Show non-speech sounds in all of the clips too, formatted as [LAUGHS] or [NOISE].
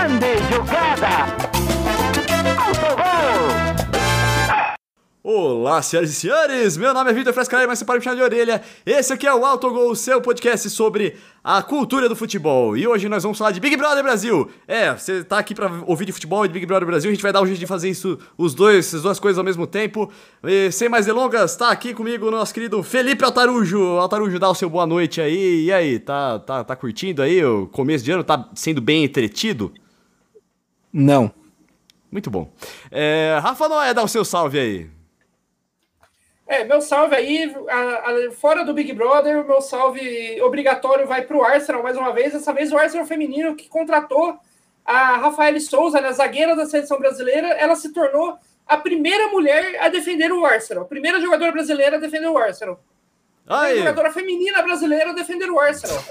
Grande jogada! Olá, senhoras e senhores! Meu nome é Vitor Frescarelli, mas você pode me chamar de orelha. Esse aqui é o Autogol, seu podcast sobre a cultura do futebol. E hoje nós vamos falar de Big Brother Brasil. É, você tá aqui pra ouvir de futebol e de Big Brother Brasil, a gente vai dar um jeito de fazer isso, os dois, duas coisas ao mesmo tempo. E, sem mais delongas, tá aqui comigo o nosso querido Felipe Altarujo. Altarujo, dá o seu boa noite aí. E aí, tá, tá, tá curtindo aí o começo de ano? Tá sendo bem entretido? Não. Muito bom. É, Rafa Noé, dá o seu salve aí. É, meu salve aí, a, a, fora do Big Brother, o meu salve obrigatório vai para o Arsenal mais uma vez. Dessa vez o Arsenal feminino que contratou a Rafael Souza, né, zagueira da seleção brasileira, ela se tornou a primeira mulher a defender o Arsenal, a primeira jogadora brasileira a defender o Arsenal. Aí. jogadora feminina brasileira a defender o Arsenal.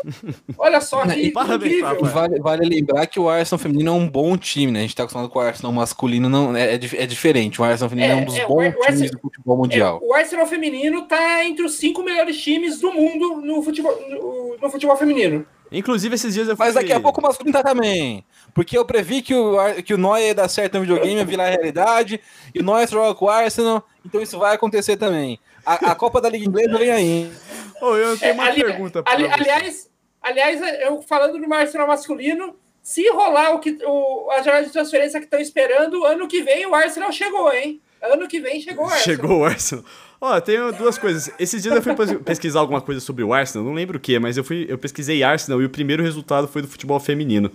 Olha só que Parabéns, incrível. Vale, vale lembrar que o Arsenal feminino é um bom time, né? A gente tá acostumado com o Arsenal masculino, não, é, é, é diferente. O Arsenal feminino é, É, um dos é, bons times Arsenal- do futebol mundial. É, o Arsenal feminino tá entre os cinco melhores times do mundo no futebol, no, no futebol feminino. Inclusive, esses dias eu fui... Mas daqui a pouco o masculino tá também. Porque eu previ que o, que o Neuer ia dar certo no videogame, ia virar realidade, e o Neuer joga com o Arsenal, então isso vai acontecer também. A, a Copa da Liga Inglesa vem aí. Ô, eu tenho uma É, ali- pergunta ali- você. aliás, aliás, eu falando do Arsenal masculino, se rolar o que o, a janela de transferência que estão esperando, ano que vem o Arsenal chegou, hein? Ano que vem chegou o Arsenal. Chegou o Arsenal. Ó, tenho duas coisas. Esses dias eu fui pes- pesquisar alguma coisa sobre o Arsenal, não lembro o que, mas eu fui, eu pesquisei Arsenal e o primeiro resultado foi do futebol feminino.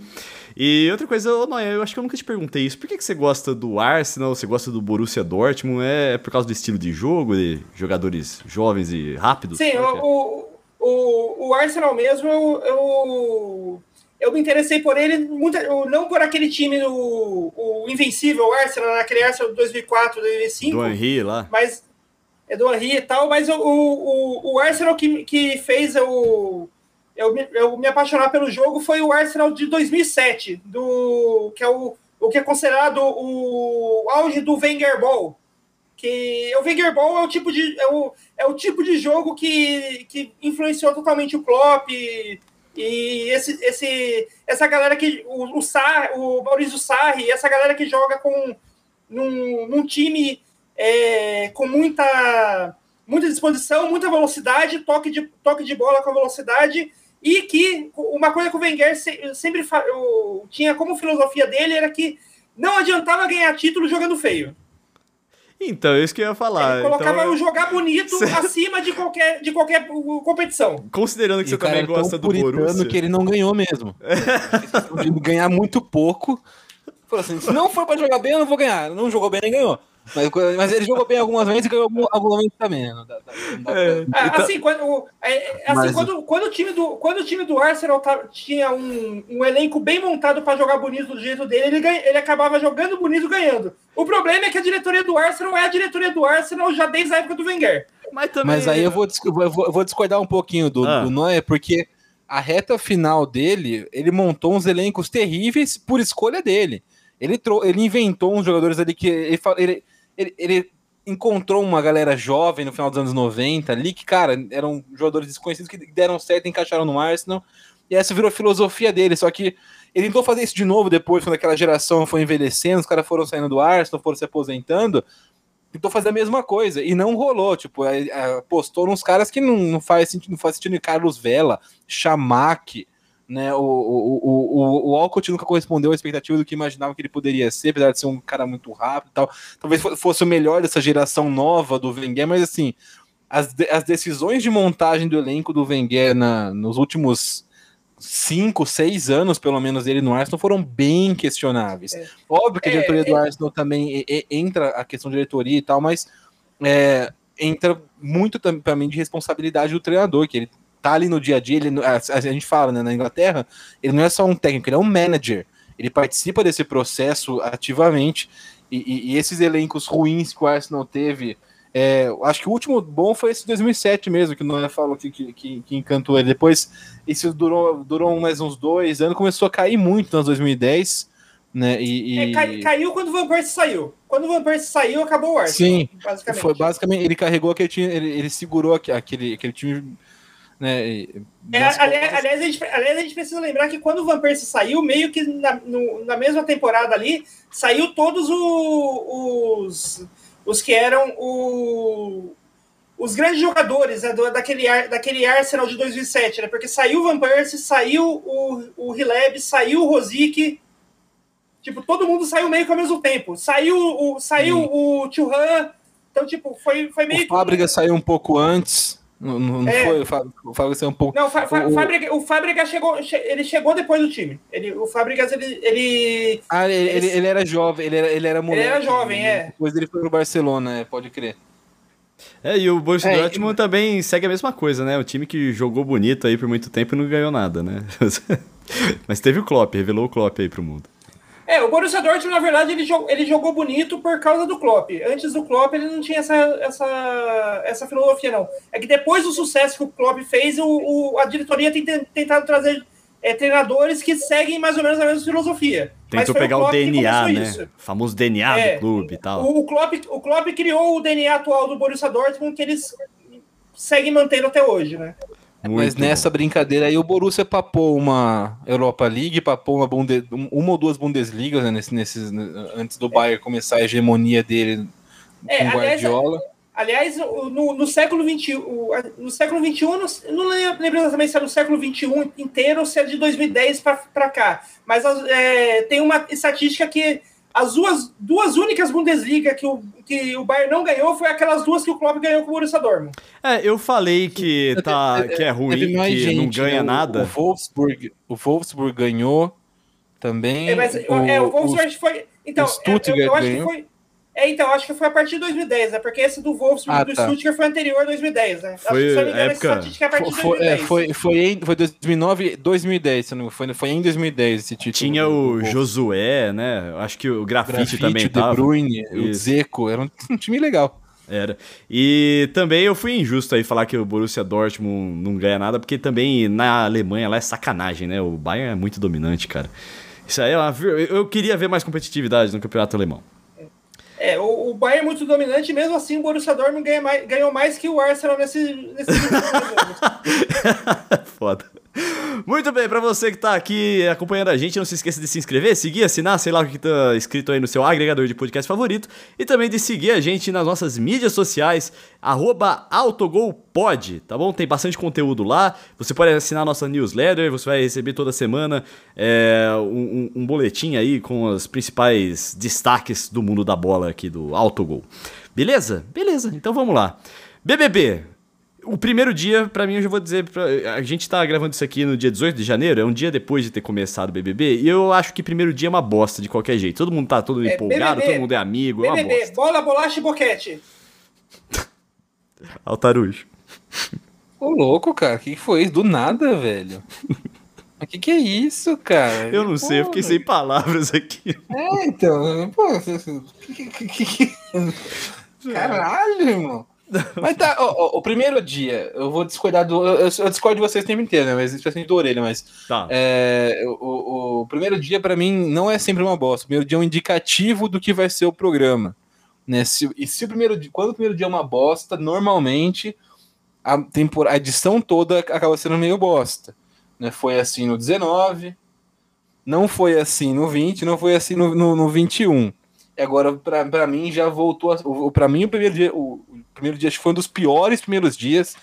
E outra coisa, ô Noé, eu acho que eu nunca te perguntei isso. Por que, que você gosta do Arsenal? Você gosta do Borussia Dortmund? É por causa do estilo de jogo, de jogadores jovens e rápidos? Sim, é que é? o, o, o Arsenal mesmo, eu, eu, eu me interessei por ele, muito, não por aquele time, o, o Invencível Arsenal, naquele Arsenal de 2004, 2005, do Henry lá. mas é do Henry e tal, mas o, o, o Arsenal que, que fez eu, eu, me- eu me apaixonar pelo jogo foi o Arsenal de 2007, do, que é o, o que é considerado o auge do Wenger Ball. Que o Wenger Ball é o tipo de, é o, é o tipo de jogo que, que influenciou totalmente o Klopp e, e esse, esse, essa galera que. O, o, Sarri, o Maurício Sarri, essa galera que joga com num, num time é, com muita, muita disposição, muita velocidade, toque de, toque de bola com velocidade, e que uma coisa que o Wenger se- sempre tinha como filosofia dele era que não adiantava ganhar título jogando feio. Então, é isso que eu ia falar. Ele colocava Então, o jogar bonito Cê- [LAUGHS] acima de qualquer, de qualquer competição. considerando que E você também é gosta do Borussia... que ele não ganhou mesmo. [LAUGHS] de ganhar muito pouco. Falou assim, se não for pra jogar bem, eu não vou ganhar. Não jogou bem, nem ganhou. Mas, mas ele jogou bem algumas vezes e ganhou algum- algumas vezes também. Não dá- dá- não dá pra- É. Então- Assim, quando, é, é, assim, Mas- quando, quando, o time do, quando o time do Arsenal tá- tinha um, um elenco bem montado para jogar bonito do jeito dele, ele, ganha- ele acabava jogando bonito ganhando. O problema é que a diretoria do Arsenal é a diretoria do Arsenal já desde a época do Wenger. Mas também... Mas aí eu vou, eu vou, eu vou- discordar um pouquinho do, Ah. do Neuer, porque a reta final dele, ele montou uns elencos terríveis por escolha dele. Ele, trou- ele inventou uns jogadores ali que. Ele, ele, ele, ele encontrou uma galera jovem no final dos anos 90 ali, que, cara, eram jogadores desconhecidos que deram certo encaixaram no Arsenal. E essa virou a filosofia dele. Só que ele tentou fazer isso de novo depois, quando aquela geração foi envelhecendo, os caras foram saindo do Arsenal, foram se aposentando tentou fazer a mesma coisa e não rolou. Tipo, apostou nos caras que não, não faz sentido, não faz sentido. Carlos Vela, Chamac, né? O, o, o, o, Alcott nunca correspondeu à expectativa do que imaginava que ele poderia ser, apesar de ser um cara muito rápido e tal. Talvez fo- fosse o melhor dessa geração nova do Wenger, mas assim, as, de- as decisões de montagem do elenco do Wenger na, nos últimos cinco, seis anos, pelo menos, dele no Arsenal foram bem questionáveis. É. Óbvio que a É, diretoria do é. Arsenal também entra a questão de diretoria e tal, mas é, entra muito tam- também de responsabilidade do treinador, que ele tá ali no dia a dia, ele, a, a gente fala, né, na Inglaterra, ele não é só um técnico, ele é um manager. Ele participa desse processo ativamente, e, e- e esses elencos ruins que o Arsenal teve, é, acho que o último bom foi esse 2007 mesmo, que o Noé falou que, que, que- que encantou ele. Depois, isso durou, durou mais uns dois anos, começou a cair muito nos 2010, né, e... É, e- cai- caiu quando o Van Persie saiu. Quando o Van Persie saiu, acabou o Arsenal. Sim, basicamente. Foi basicamente, ele carregou aquele time, ele, ele segurou aque- aquele, aquele time né? E, é, aliás, aliás, a gente, aliás, a gente precisa lembrar que quando o Van Persie saiu, meio que na, no, na mesma temporada ali, saiu todos o, os, os que eram o, os grandes jogadores né, do, daquele, daquele Arsenal de 2007, né? Porque saiu o Van Persie, saiu o, o Hileb, saiu o Rosic, tipo, todo mundo saiu meio que ao mesmo tempo. Saiu o, saiu o Churran, então, tipo, foi, foi meio o Fábrica saiu um pouco antes. Não, não é. foi? O Fábricas saiu um pouco. Não, o, Fábrica, o Fábrica chegou, ele chegou depois do time. Ele, o Fábricas, ele. ele ah, ele, ele, ele, era jovem, ele era, ele era moleque. Ele era jovem, é. Depois ele foi pro Barcelona, é, pode crer. É, e o Borussia é, Dortmund e... também segue a mesma coisa, né? O time que jogou bonito aí por muito tempo e não ganhou nada, né? [LAUGHS] Mas teve o Klopp, revelou o Klopp aí pro mundo. É, o Borussia Dortmund, na verdade, ele jogou, ele jogou bonito por causa do Klopp. Antes do Klopp, ele não tinha essa, essa, essa filosofia, não. É que depois do sucesso que o Klopp fez, o, o a diretoria tem tentado trazer é, treinadores que seguem mais ou menos a mesma filosofia. Tentou pegar o, o DNA, né? Isso. O famoso DNA é, do clube e tal. O, o, Klopp, o Klopp criou o DNA atual do Borussia Dortmund que eles seguem mantendo até hoje, né? Muito Mas nessa bom. brincadeira aí, o Borussia papou uma Europa League, papou uma, Bunde, uma ou duas Bundesligas, né, nesses, antes do Bayern começar a hegemonia dele é, com Guardiola. Aliás, no, no século XXI, no século XXI, não lembro exatamente se é no século XXI inteiro ou se é de 2010 para cá, mas é, tem uma estatística que as duas, duas únicas Bundesliga que o, que o Bayern não ganhou foi aquelas duas que o Klopp ganhou com o Borussia Dortmund. É, eu falei que, tá, que é ruim, que gente, não ganha né? nada. O Wolfsburg, o Wolfsburg ganhou também. É, mas, o, é, o Wolfsburg o, foi... Então, o Stuttgart eu, eu acho ganhou. que foi... É, então, acho que foi a partir de 2010, né? Porque esse do Wolfsburg ah, do tá. Stuttgart foi anterior a 2010, né? Foi acho que, engano, época... estatística é a partir de 2010. É, foi, foi, em, foi 2009, 2010, não, foi, foi em 2010 esse título. Tinha o Josué, né? Acho que o Grafite, Grafite também o tava. De Bruyne, o Zeco, era um, [LAUGHS] um time legal. Era. E também eu fui injusto aí falar que o Borussia Dortmund não ganha nada, porque também na Alemanha lá é sacanagem, né? O Bayern é muito dominante, cara. Isso aí é uma... Eu queria ver mais competitividade no campeonato alemão. O, o Bayern é muito dominante, mesmo assim o Borussia Dortmund ganha mais, ganhou mais que o Arsenal nesse, nesse [LAUGHS] Foda. Muito bem, para você que tá aqui acompanhando a gente, não se esqueça de se inscrever, seguir, assinar, sei lá o que tá escrito aí no seu agregador de podcast favorito, e também de seguir a gente nas nossas mídias sociais, autogolpod, tá bom? Tem bastante conteúdo lá, você pode assinar nossa newsletter, você vai receber toda semana é, um, um boletim aí com os principais destaques do mundo da bola aqui do Autogol. Beleza? Beleza, então vamos lá. BBB, o primeiro dia, para mim, eu já vou dizer. Pra, a gente tá gravando isso aqui no dia 18 de janeiro, é um dia depois de ter começado o BBB, e eu acho que primeiro dia é uma bosta de qualquer jeito. Todo mundo tá todo é, empolgado, BBB, todo mundo é amigo, BBB, é uma bosta. bola, bolacha e boquete. [LAUGHS] Altarujo. Ô, louco, cara, o que foi isso? Do nada, velho. O que, que é isso, cara? Eu não pô, sei, eu fiquei sem palavras aqui. É, então, pô. [LAUGHS] Caralho, irmão. [LAUGHS] Mas tá, o, o, primeiro dia, eu vou discordar do. Eu, eu discordo de vocês o tempo inteiro, né? Mas isso assim do orelha, mas. Tá. É, o, o, primeiro dia, para mim, não é sempre uma bosta. O primeiro dia é um indicativo do que vai ser o programa. Né? Se, e se o primeiro dia. Quando o primeiro dia é uma bosta, normalmente a, tempor, a edição toda acaba sendo meio bosta. Né? Foi assim no 19, não foi assim no 20, não foi assim no, no, no 21. Agora, para mim, já voltou. Para mim, o primeiro dia. O, primeiro dia foi um dos piores primeiros dias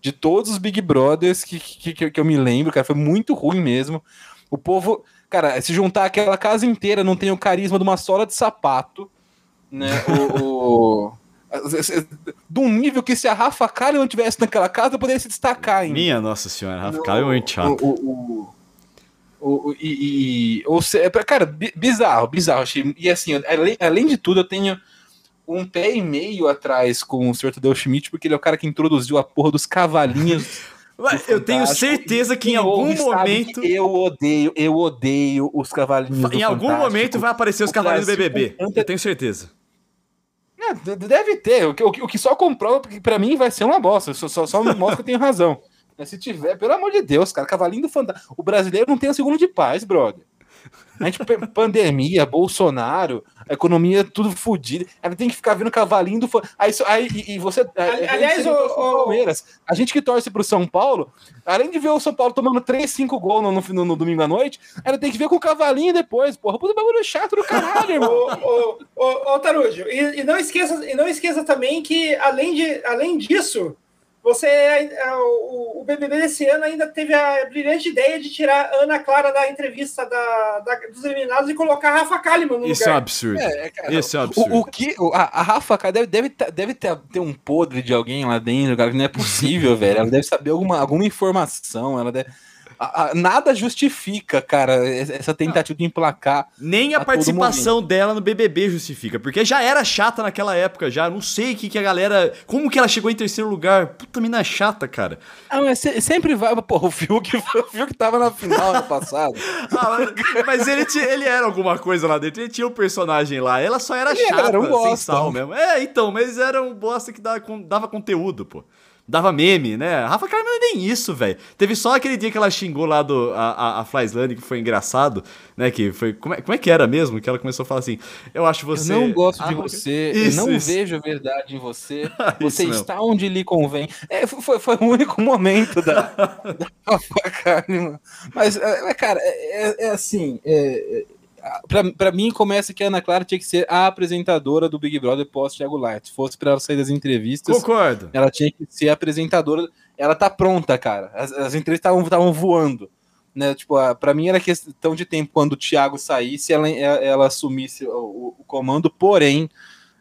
de todos os Big Brothers que, que, que eu me lembro, cara. Foi muito ruim mesmo. O povo, cara, se juntar aquela casa inteira não tem o carisma de uma sola de sapato, né? o, o [LAUGHS] de um nível que se a Rafa Kalimann tivesse naquela casa, poderia se destacar ainda. Minha nossa senhora, a Rafa Kalimann é muito chato. O, o, o, e, e, ou seja, cara, bizarro, bizarro. E assim, além, além de tudo, eu tenho um pé e meio atrás com o Sr. Tadeu Schmidt, porque ele é o cara que introduziu a porra dos cavalinhos. [LAUGHS] eu tenho certeza que em algum momento. Eu odeio, eu odeio os cavalinhos. Em algum momento vai aparecer os cavalinhos do BBB. Eu tenho certeza. É, deve ter. O que, o que só comprova, porque pra mim vai ser uma bosta. Só, só, só mostra que eu tenho razão. Mas se tiver, pelo amor de Deus, cara, cavalinho do fantasma. O brasileiro não tem um segundo de paz, brother. A gente, [LAUGHS] pandemia, Bolsonaro, a economia tudo fodida. Ela tem que ficar vendo cavalinho do. Aí, aí e, e você. Aliás, o, o Palmeiras. A gente que torce pro São Paulo, além de ver o São Paulo tomando 3, 5 gols no, no, no domingo à noite, ela tem que ver com o cavalinho depois, porra. Puta bagulho chato do caralho, irmão. ô, ô, ô, Tarujo, e, e, não esqueça, e não esqueça também que, além, de, além disso você, é, o, o BBB desse ano ainda teve a brilhante ideia de tirar Ana Clara da entrevista da, da dos eliminados e colocar a Rafa Kalimann no Isso lugar. é um absurdo. É, cara, Isso é um absurdo. O, o que, a, a Rafa deve, deve, deve ter, ter um podre de alguém lá dentro, cara, que não é possível, [LAUGHS] velho. Ela deve saber alguma, alguma informação, ela deve nada justifica, cara, essa tentativa de emplacar. Nem a, a participação dela no BBB justifica, porque já era chata naquela época, já. Não sei o que, que a galera. Como que ela chegou em terceiro lugar? Puta, mina chata, cara. Ah, mas sempre vai. Porra, o Fiuk, [LAUGHS] o Fiuk tava na final ano passado. [LAUGHS] ah, mas, mas ele, tinha, ele era alguma coisa lá dentro, ele tinha um personagem lá. Ela só era ele chata, era um bosta. sem sal mesmo. É, então, mas era um bosta que dava, dava conteúdo, pô dava meme, né? A Rafa é nem isso, velho. Teve só aquele dia que ela xingou lá do, a, a, a Flyslane, que foi engraçado, né? Que foi. Como é, como é que era mesmo? Que ela começou a falar assim: Eu acho você. Eu não gosto de ah, você, [LAUGHS] isso, eu não isso. vejo a verdade em você. [LAUGHS] Você está mesmo. onde lhe convém. É, foi, foi o único momento da, [LAUGHS] da Rafa Kalimann. Mas, é, cara, é, é, é assim. É, para mim começa que a Ana Clara tinha que ser a apresentadora do Big Brother pós Thiago Light. Se fosse para ela sair das entrevistas, concordo. Ela tinha que ser apresentadora. Ela tá pronta, cara. As, as entrevistas estavam voando, né? Tipo, para mim era questão de tempo quando o Thiago saísse, ela, ela assumisse o, o comando. Porém,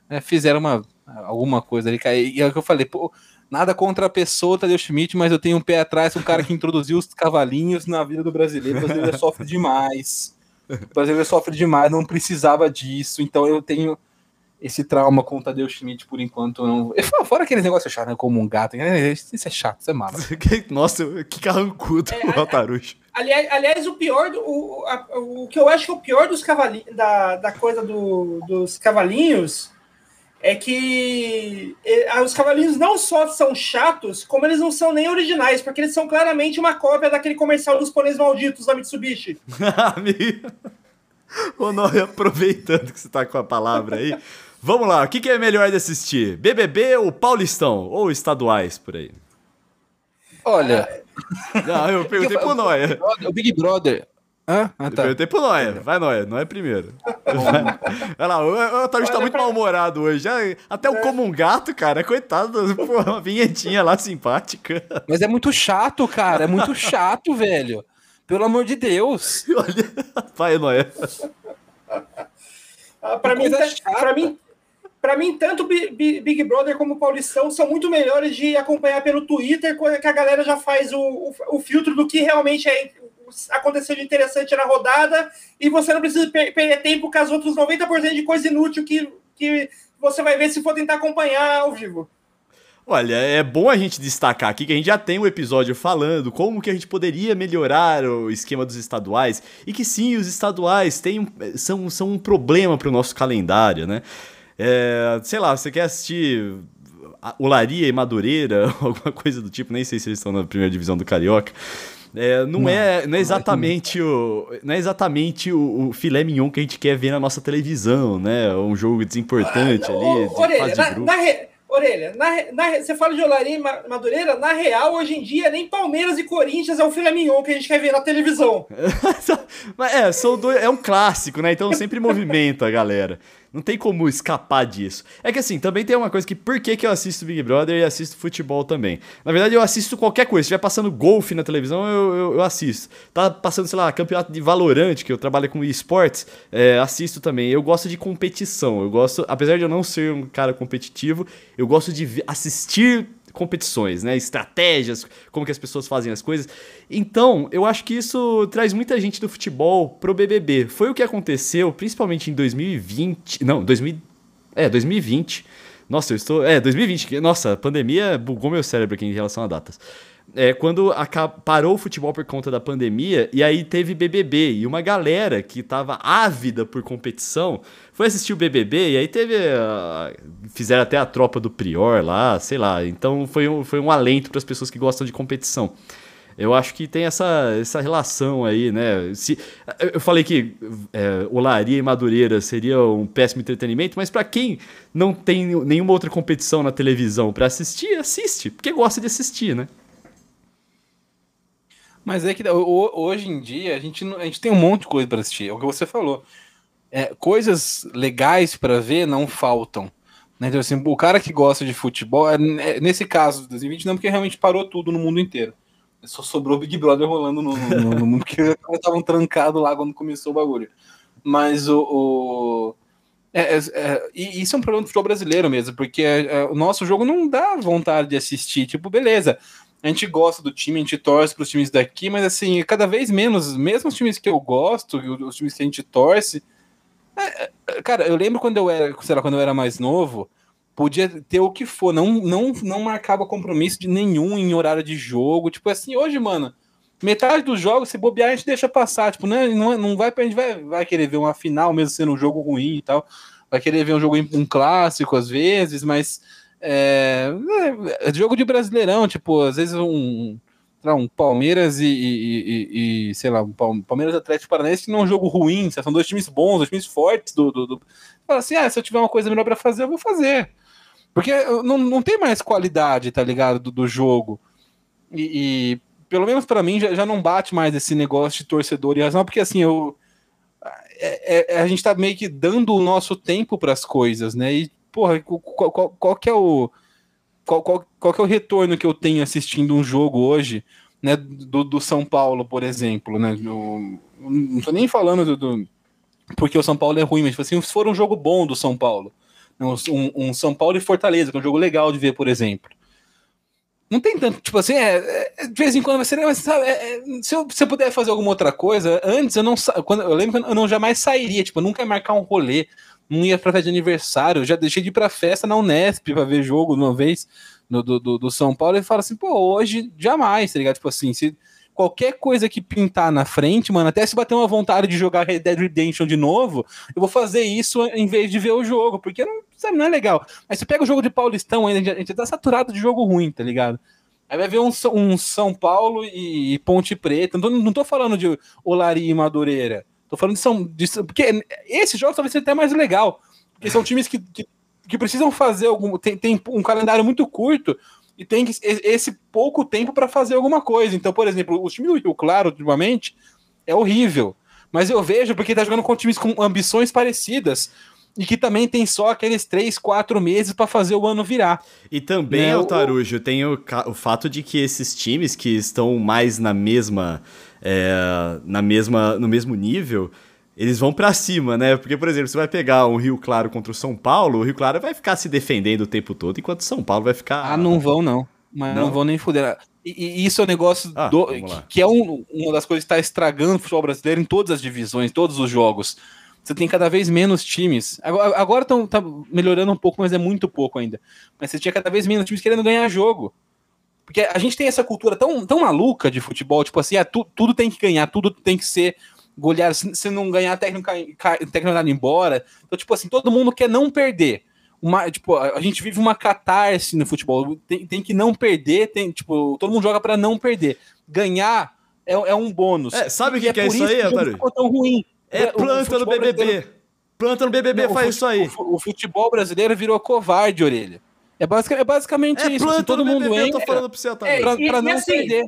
né, fizeram uma alguma coisa ali. E é o que eu falei, pô, nada contra a pessoa, Tadeu Schmidt, mas eu tenho um pé atrás, um cara que introduziu os cavalinhos na vida do brasileiro. O brasileiro sofre [LAUGHS] demais. [LAUGHS] O brasileiro sofre demais, não precisava disso, então eu tenho esse trauma com o Tadeu Schmidt por enquanto. Não... Fora aquele negócio chato, né, como um gato. Isso é chato, isso é malo. [LAUGHS] Nossa, que carrancudo é, o Tarujo. Aliás, aliás, o pior, do, o, a, o que eu acho que é o pior dos cavalinhos, da, da coisa do, dos cavalinhos é que os cavalinhos não só são chatos, como eles não são nem originais, porque eles são claramente uma cópia daquele comercial dos pôneis malditos da Mitsubishi. [LAUGHS] Ô, Noé, aproveitando que você tá com a palavra aí, vamos lá, o que, que é melhor de assistir? BBB ou Paulistão? Ou estaduais por aí? Olha. Não, eu perguntei pro Noé. O Big Brother, ah, ah tá. Eu perguntei pro Noia. Vai, Noia. Noia primeiro. Olha lá, o Otávio tá muito mal-humorado hoje. Até o é. Como um Gato, cara. Coitado, [LAUGHS] pô, uma vinhetinha lá simpática. Mas é muito chato, cara. É muito chato, velho. Pelo amor de Deus. [LAUGHS] Olha, vai, Noia. Ah, pra, mim, tá, pra, mim, pra mim, tanto Big Brother como Paulistão são muito melhores de acompanhar pelo Twitter, que a galera já faz o, o, o filtro do que realmente é aconteceu de interessante na rodada e você não precisa per perder tempo com as outras 90% de coisa inútil que, que você vai ver se for tentar acompanhar ao vivo. Olha, é bom a gente destacar aqui que a gente já tem um episódio falando como que a gente poderia melhorar o esquema dos estaduais e que sim, os estaduais têm, são, são um problema para o nosso calendário, né? É, sei lá, você quer assistir Olaria e Madureira, [LAUGHS] alguma coisa do tipo, nem sei se eles estão na primeira divisão do Carioca. É, não, não, é, não é exatamente o não é exatamente o, o, filé mignon que a gente quer ver na nossa televisão, né? Um jogo desimportante ah, ali, de orelha, na, na re, orelha, na, na, você fala de Olaria e Madureira, na real, hoje em dia, nem Palmeiras e Corinthians é o filé mignon que a gente quer ver na televisão. [LAUGHS] é, são dois, é um clássico, né? Então sempre movimenta a galera. Não tem como escapar disso. É que assim, também tem uma coisa que por que, que eu assisto Big Brother e assisto futebol também? Na verdade, eu assisto qualquer coisa. Se estiver passando golfe na televisão, eu, eu, eu, assisto. Tá passando, sei lá, campeonato de Valorant, que eu trabalho com esportes, é, assisto também. Eu gosto de competição. Eu gosto, apesar de eu não ser um cara competitivo, eu gosto de assistir competições, né? Estratégias, como que as pessoas fazem as coisas. Então, eu acho que isso traz muita gente do futebol pro BBB. Foi o que aconteceu, principalmente em 2020, não, 2000, é, 2020. Nossa, eu estou, é, 2020. Nossa, a pandemia bugou meu cérebro aqui em relação a datas é, quando parou o futebol por conta da pandemia, e aí teve BBB, e uma galera que tava ávida por competição foi assistir o BBB, e aí teve. Uh, fizeram até a tropa do Prior lá, sei lá. Então foi um, foi um alento para as pessoas que gostam de competição. Eu acho que tem essa, essa relação aí, né? Se, eu falei que é, Olaria e Madureira seria um péssimo entretenimento, mas para quem não tem nenhuma outra competição na televisão para assistir, assiste, porque gosta de assistir, né? Mas é que hoje em dia a gente, a gente tem um monte de coisa para assistir, é o que você falou. É, coisas legais para ver não faltam. Né? Então, assim, o cara que gosta de futebol, é, é nesse caso, 2020, não, porque realmente parou tudo no mundo inteiro. Só sobrou Big Brother rolando no, no, no mundo, porque estavam trancados lá quando começou o bagulho. Mas o. o é, é, é, e isso é um problema do futebol brasileiro mesmo, porque o nosso jogo não dá vontade de assistir. Tipo, beleza, a gente gosta do time, a gente torce para os times daqui, mas assim, cada vez menos, mesmo os times que eu gosto, os times que a gente torce. cara, eu lembro quando eu era, sei lá, quando eu era mais novo, podia ter o que for, não, não, não marcava compromisso de nenhum em horário de jogo. Tipo assim, hoje, mano, metade dos jogos, se bobear, a gente deixa passar. Tipo, né, não, não vai, a gente vai, vai querer ver uma final, mesmo sendo um jogo ruim e tal. Vai querer ver um jogo um clássico às vezes, mas é, é, jogo de brasileirão, tipo, às vezes um, um Palmeiras e, e, e, e, sei lá, um Palmeiras Atlético Paranaense não é um jogo ruim, são dois times bons, dois times fortes do, do, do... Fala assim, ah, se eu tiver uma coisa melhor para fazer, eu vou fazer. Porque não, não tem mais qualidade, tá ligado, do, do jogo. E, e, pelo menos para mim já, já não bate mais esse negócio de torcedor e razão, porque assim, eu é, é, a gente tá meio que dando o nosso tempo para as coisas, né? E, porra, qual, qual, qual que é o qual, qual, qual que é o retorno que eu tenho assistindo um jogo hoje, né, do, do São Paulo, por exemplo, né? Eu, não tô nem falando do, do, porque o São Paulo é ruim, mas tipo assim, se for um jogo bom do São Paulo, um, um, São Paulo e Fortaleza, que é um jogo legal de ver, por exemplo. Não tem tanto, tipo assim, é, é de vez em quando vai ser, mas sabe, é, é, se, eu, se eu puder fazer alguma outra coisa, antes eu não quando eu lembro que eu não jamais sairia, tipo, eu nunca ia marcar um rolê, não ia pra festa de aniversário, já deixei de ir pra festa na Unesp pra ver jogo uma vez no, do, do, do São Paulo e fala assim, pô, hoje jamais, tá ligado? Tipo assim, se qualquer coisa que pintar na frente, mano, até se bater uma vontade de jogar Red Dead Redemption de novo, eu vou fazer isso em vez de ver o jogo, porque não, sabe, não é legal. Mas você pega o jogo de Paulistão, a gente, a gente tá saturado de jogo ruim, tá ligado? Aí vai ver um, um São Paulo e, Ponte Preta. Não tô, não tô falando de Olari e Madureira. Tô falando de São. De, porque esse jogo talvez seja até mais legal. Porque são times que, que, que precisam fazer algum. Tem, tem um calendário muito curto e tem esse pouco tempo para fazer alguma coisa. Então, por exemplo, o time do Rio Claro, ultimamente, é horrível. Mas eu vejo porque tá jogando com times com ambições parecidas e que também tem só aqueles três, quatro meses para fazer o ano virar. E também, né? Altarujo, tem o, o fato de que esses times que estão mais na mesma. É, na mesma no mesmo nível eles vão para cima, né? Porque, por exemplo, você vai pegar um Rio Claro contra o São Paulo, o Rio Claro vai ficar se defendendo o tempo todo, enquanto o São Paulo vai ficar. Ah, não vão, não. Mas não, não vão nem fuder. E, e isso é um negócio ah, do, que, que, é um, uma das coisas que está estragando o futebol brasileiro em todas as divisões, todos os jogos. Você tem cada vez menos times. Agora, agora tão, tá melhorando um pouco, mas é muito pouco ainda. Mas você tinha cada vez menos times querendo ganhar jogo. Porque a gente tem essa cultura tão, tão maluca de futebol, tipo assim, ah, tu, tudo tem que ganhar, tudo tem que ser golear, se, se não ganhar, técnico, técnico embora. Então, tipo assim, todo mundo quer não perder. Uma, tipo, a gente vive uma catarse no futebol. Tem, tem que não perder, tem, tipo, todo mundo joga para não perder. Ganhar é, é um bônus. É, sabe o que, que é, isso aí, Antônio? tão ruim. É planta no BBB. Planta no BBB não, faz isso aí. O, futebol brasileiro virou covarde, orelha. É, basic, é basicamente é, isso. Assim, todo mundo BBB, entra, eu tô falando pra você, é, pra, pra não assim, perder.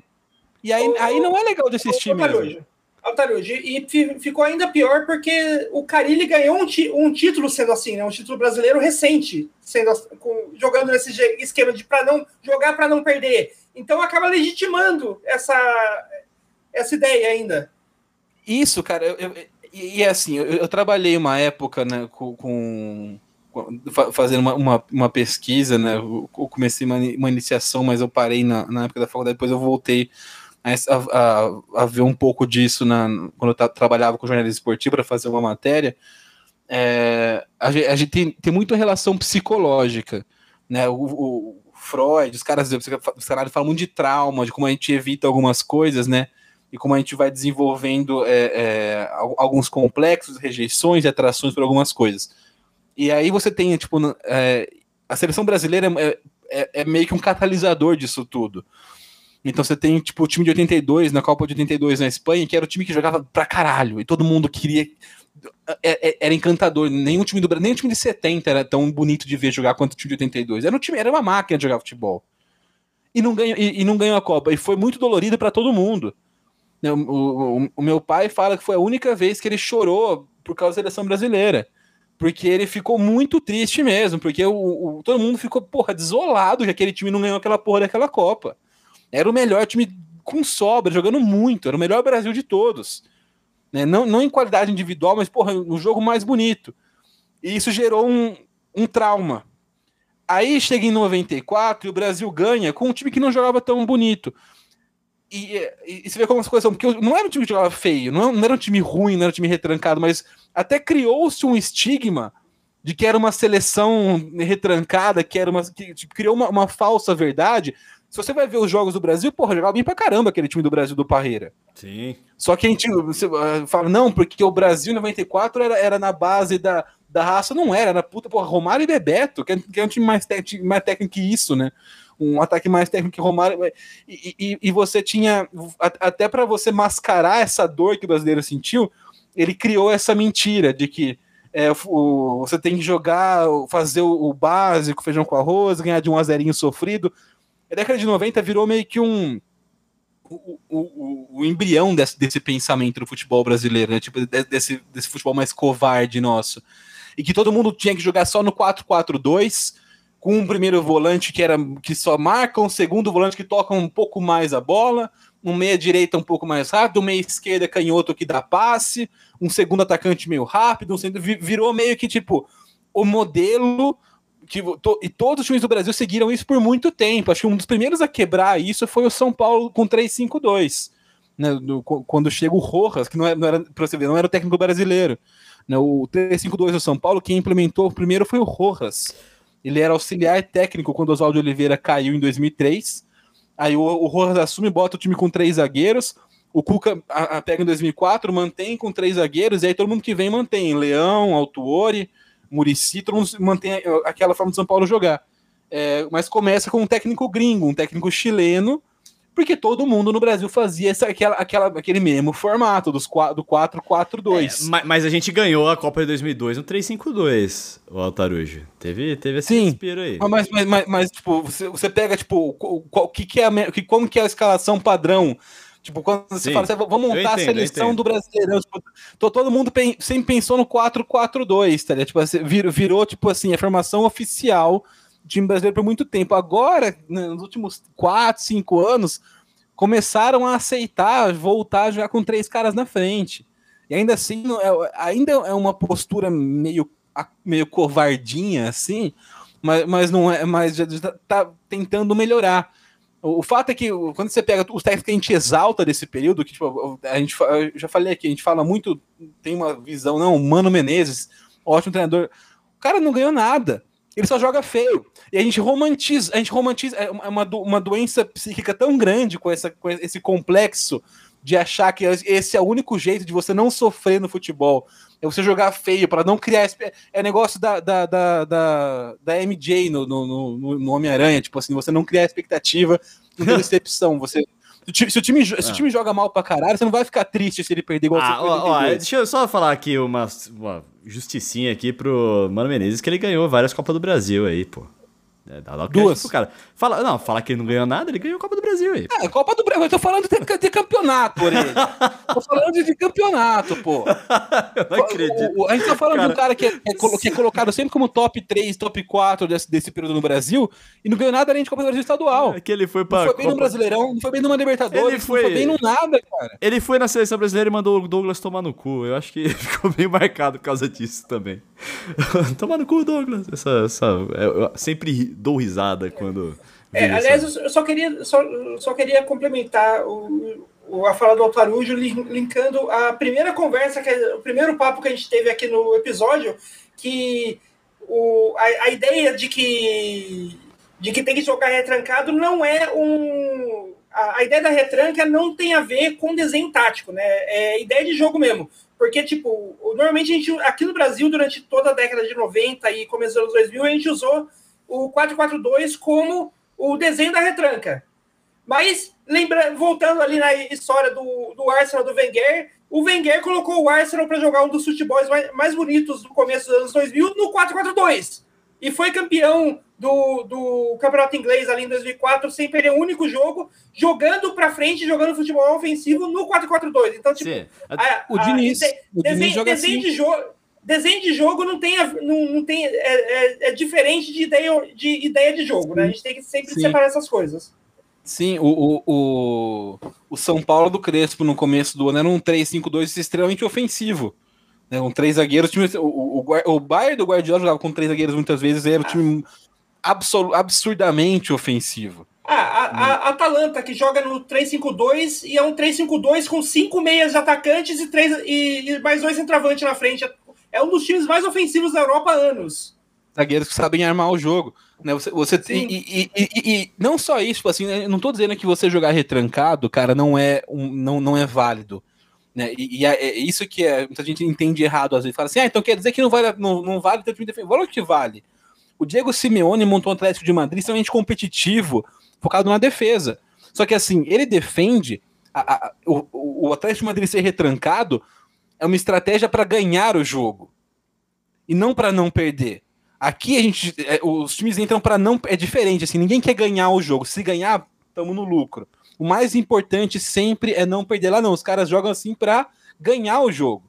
E aí, o, aí não é legal de assistir mesmo. Altarude, e ficou ainda pior porque o Carilli ganhou um, um, título sendo assim, né? Um título brasileiro recente, sendo com, jogando nesse esquema de para não jogar para não perder. Então acaba legitimando essa essa ideia ainda. Isso, cara, eu, eu, e é assim, eu, eu, trabalhei uma época, né, com, com fazendo uma, uma, uma, pesquisa, né? Eu comecei uma, uma iniciação, mas eu parei na, na época da faculdade, depois eu voltei a, a, a ver um pouco disso na, quando eu trabalhava com jornalismo esportivo para fazer uma matéria. É, a, gente, a gente tem, tem muita relação psicológica, né? O, o Freud, os caras, os caras falam muito de trauma, de como a gente evita algumas coisas, né? E como a gente vai desenvolvendo é, é, alguns complexos, rejeições e atrações por algumas coisas. E aí você tem, tipo, é, a seleção brasileira é, é, é meio que um catalisador disso tudo Então você tem, tipo, o time de 82, na Copa de 82 na Espanha, que era o time que jogava pra caralho, e todo mundo queria. É, é, era encantador. Nenhum time do Brasil, nem o time de 70 era tão bonito de ver jogar quanto o time de 82. Era um time, era uma máquina de jogar futebol. E não ganhou, e, e não ganhou a Copa. E foi muito dolorido para todo mundo. Né, o, o, o, meu pai fala que foi a única vez que ele chorou por causa da seleção brasileira. Porque ele ficou muito triste mesmo, porque o, o, todo mundo ficou, porra, desolado que aquele time não ganhou aquela porra daquela Copa. Era o melhor time com sobra, jogando muito, era o melhor Brasil de todos. Né? Não, não em qualidade individual, mas, porra, o jogo mais bonito. E isso gerou um, um trauma. Aí chega em 94 e o Brasil ganha com um time que não jogava tão bonito. E, e, e, você vê como as coisas são, porque não era um time que jogava feio, não, não era um time ruim, não era um time retrancado, mas até criou-se um estigma de que era uma seleção retrancada, que era uma. que tipo, criou uma, uma, falsa verdade. Se você vai ver os jogos do Brasil, porra, jogava bem pra caramba aquele time do Brasil do Parreira. Sim. Só que a gente você, uh, fala, não, porque o Brasil 94 era, era na base da, da raça, não era, era puta, porra, Romário e Bebeto, que é, que é um time mais, mais técnico que isso, né? Um ataque mais técnico que Romário. E, e, e você tinha, até para você mascarar essa dor que o brasileiro sentiu, ele criou essa mentira de que é, o, você tem que jogar, fazer o, o, básico, feijão com arroz, ganhar de um azerinho sofrido. A década de 90 virou meio que um. O, o, o embrião desse, desse pensamento do futebol brasileiro, né? Tipo, desse, desse futebol mais covarde nosso. E que todo mundo tinha que jogar só no 4-4-2, com um primeiro volante que era que só marca, um segundo volante que toca um pouco mais a bola, um meia direita um pouco mais rápido, um meia esquerda canhoto que dá passe, um segundo atacante meio rápido, um centro, virou meio que tipo o modelo que to, e todos os times do Brasil seguiram isso por muito tempo. Acho que um dos primeiros a quebrar isso foi o São Paulo com 3-5-2. Né, do, quando chega o Rojas, que não era, não era, ver, não era o técnico brasileiro. Né, o 3-5-2 do São Paulo, quem implementou primeiro foi o Rojas. Ele era auxiliar técnico quando Oswaldo Oliveira caiu em 2003. Aí o, o Rojas assume, bota o time com três zagueiros. O Cuca a, a pega em 2004, mantém com três zagueiros. E aí todo mundo que vem mantém. Leão, Altuori, Murici, todo mundo mantém aquela forma de São Paulo jogar. É, mas começa com um técnico gringo, um técnico chileno, porque todo mundo no Brasil fazia essa, aquela, aquela, aquele mesmo formato dos, do 4-4-2. É, mas, mas, a gente ganhou a Copa de 2002 no 3-5-2, o Altarujo. Teve, teve esse Sim, respiro aí. Mas, mas, mas, mas, tipo, você, você pega, tipo, qual, que, que é a, que, como que é a escalação padrão Tipo, quando você Sim, fala assim, vamos montar entendo, a seleção do Brasileirão, tipo, todo mundo sempre pensou no 4-4-2, tá ligado? Tipo, assim, virou, virou, tipo assim, a formação oficial time brasileiro por muito tempo. Agora, né, nos últimos 4, 5 anos, começaram a aceitar voltar a jogar com três caras na frente. E ainda assim, é, ainda é uma postura meio, meio covardinha, assim, mas, mas não é, mas já, já tá tentando melhorar. O, o, fato é que quando você pega os técnicos que a gente exalta desse período, que tipo, a gente já falei aqui, a gente fala muito, tem uma visão, não, Mano Menezes, ótimo treinador. O cara não ganhou nada. Ele só joga feio. E a gente romantiza, a gente romantiza é uma, uma doença psíquica tão grande com, essa, com esse complexo de achar que esse é o único jeito de você não sofrer no futebol. É você jogar feio para não criar. É negócio da, da, da, da, da MJ no, no, no, no Homem-Aranha, tipo assim, você não criar expectativa, não ter decepção. Você se o, time, se o ah. time joga mal pra caralho, você não vai ficar triste se ele perder igual ah, ó, ó, Deixa eu só falar aqui uma, uma justicinha aqui pro Mano Menezes, que ele ganhou várias Copas do Brasil aí, pô. É, dá, dá Duas. Pro cara. Fala, não, fala que ele não ganhou nada, ele ganhou a Copa do Brasil aí. É, Copa do Brasil, eu tô falando de, de campeonato, Orelha. [LAUGHS] tô falando de, de, campeonato, pô. eu não acredito. O, o, a gente tá falando cara... de um cara que é, é, que é, colocado sempre como top 3, top 4 desse, desse período no Brasil e não ganhou nada além de Copa do Brasil estadual. É que ele foi pra. Não foi bem Copa... no Brasileirão, não foi bem numa Libertadores, ele foi... não foi bem no nada, cara. Ele foi na seleção brasileira e mandou o Douglas tomar no cu. Eu acho que [LAUGHS] ficou bem marcado por causa disso também. [LAUGHS] tomar no cu, Douglas. Essa, essa, eu sempre dou risada quando. É, aliás, eu só queria, só, só queria complementar o, o, a fala do Altarujo, linkando a primeira conversa, que é, o primeiro papo que a gente teve aqui no episódio, que o, a, a ideia de que, de que tem que jogar retrancado não é um. A, a, ideia da retranca não tem a ver com desenho tático, né? É ideia de jogo mesmo. Porque, tipo, normalmente a gente, aqui no Brasil, durante toda a década de 90 e começo dos anos 2000, a gente usou o 442 como o desenho da retranca. Mas lembra, voltando ali na história do, do Arsenal do Wenger, o Wenger colocou o Arsenal para jogar um dos futebols mais, mais bonitos do começo dos anos 2000 no 4-4-2. E foi campeão do, do campeonato inglês ali em 2004 sem perder um único jogo, jogando para frente, jogando futebol ofensivo no 4-4-2. Então, tipo, a, o Diniz, de, o desenho, Diniz joga desenho assim. de jogo desenho de jogo não tem, não, não tem é, é, é, diferente de ideia de, ideia de jogo, né? A gente tem que sempre Sim. separar essas coisas. Sim, o, o, o, o, São Paulo do Crespo no começo do ano era um 3-5-2 extremamente ofensivo. Né? Um três zagueiros. Time, o, o, o Bayern do Guardiola jogava com três zagueiros muitas vezes, era um time absol, absurdamente ofensivo. Ah, a, a, a Atalanta, que joga no 3-5-2 e é um 3-5-2 com cinco meias de atacantes e, três, e, e mais dois centroavantes na frente. É um dos times mais ofensivos da Europa há anos. Zagueiros que sabem armar o jogo. Né? Você, você e, e, e, e, não só isso, assim, eu não tô dizendo que você jogar retrancado, cara, não é, um, não, não é válido. Né? E, é, é, isso que é, muita gente entende errado às vezes. Fala assim, ah, então quer dizer que não vale, não, não vale ter time defensivo. Vale que vale. O Diego Simeone montou um Atlético de Madrid extremamente competitivo, focado na defesa. Só que assim, ele defende a, a, o, o Atlético de Madrid ser retrancado é uma estratégia para ganhar o jogo e não para não perder. Aqui a gente, é, os times entram para não é diferente assim, ninguém quer ganhar o jogo. Se ganhar, estamos no lucro. O mais importante sempre é não perder lá não. Os caras jogam assim para ganhar o jogo.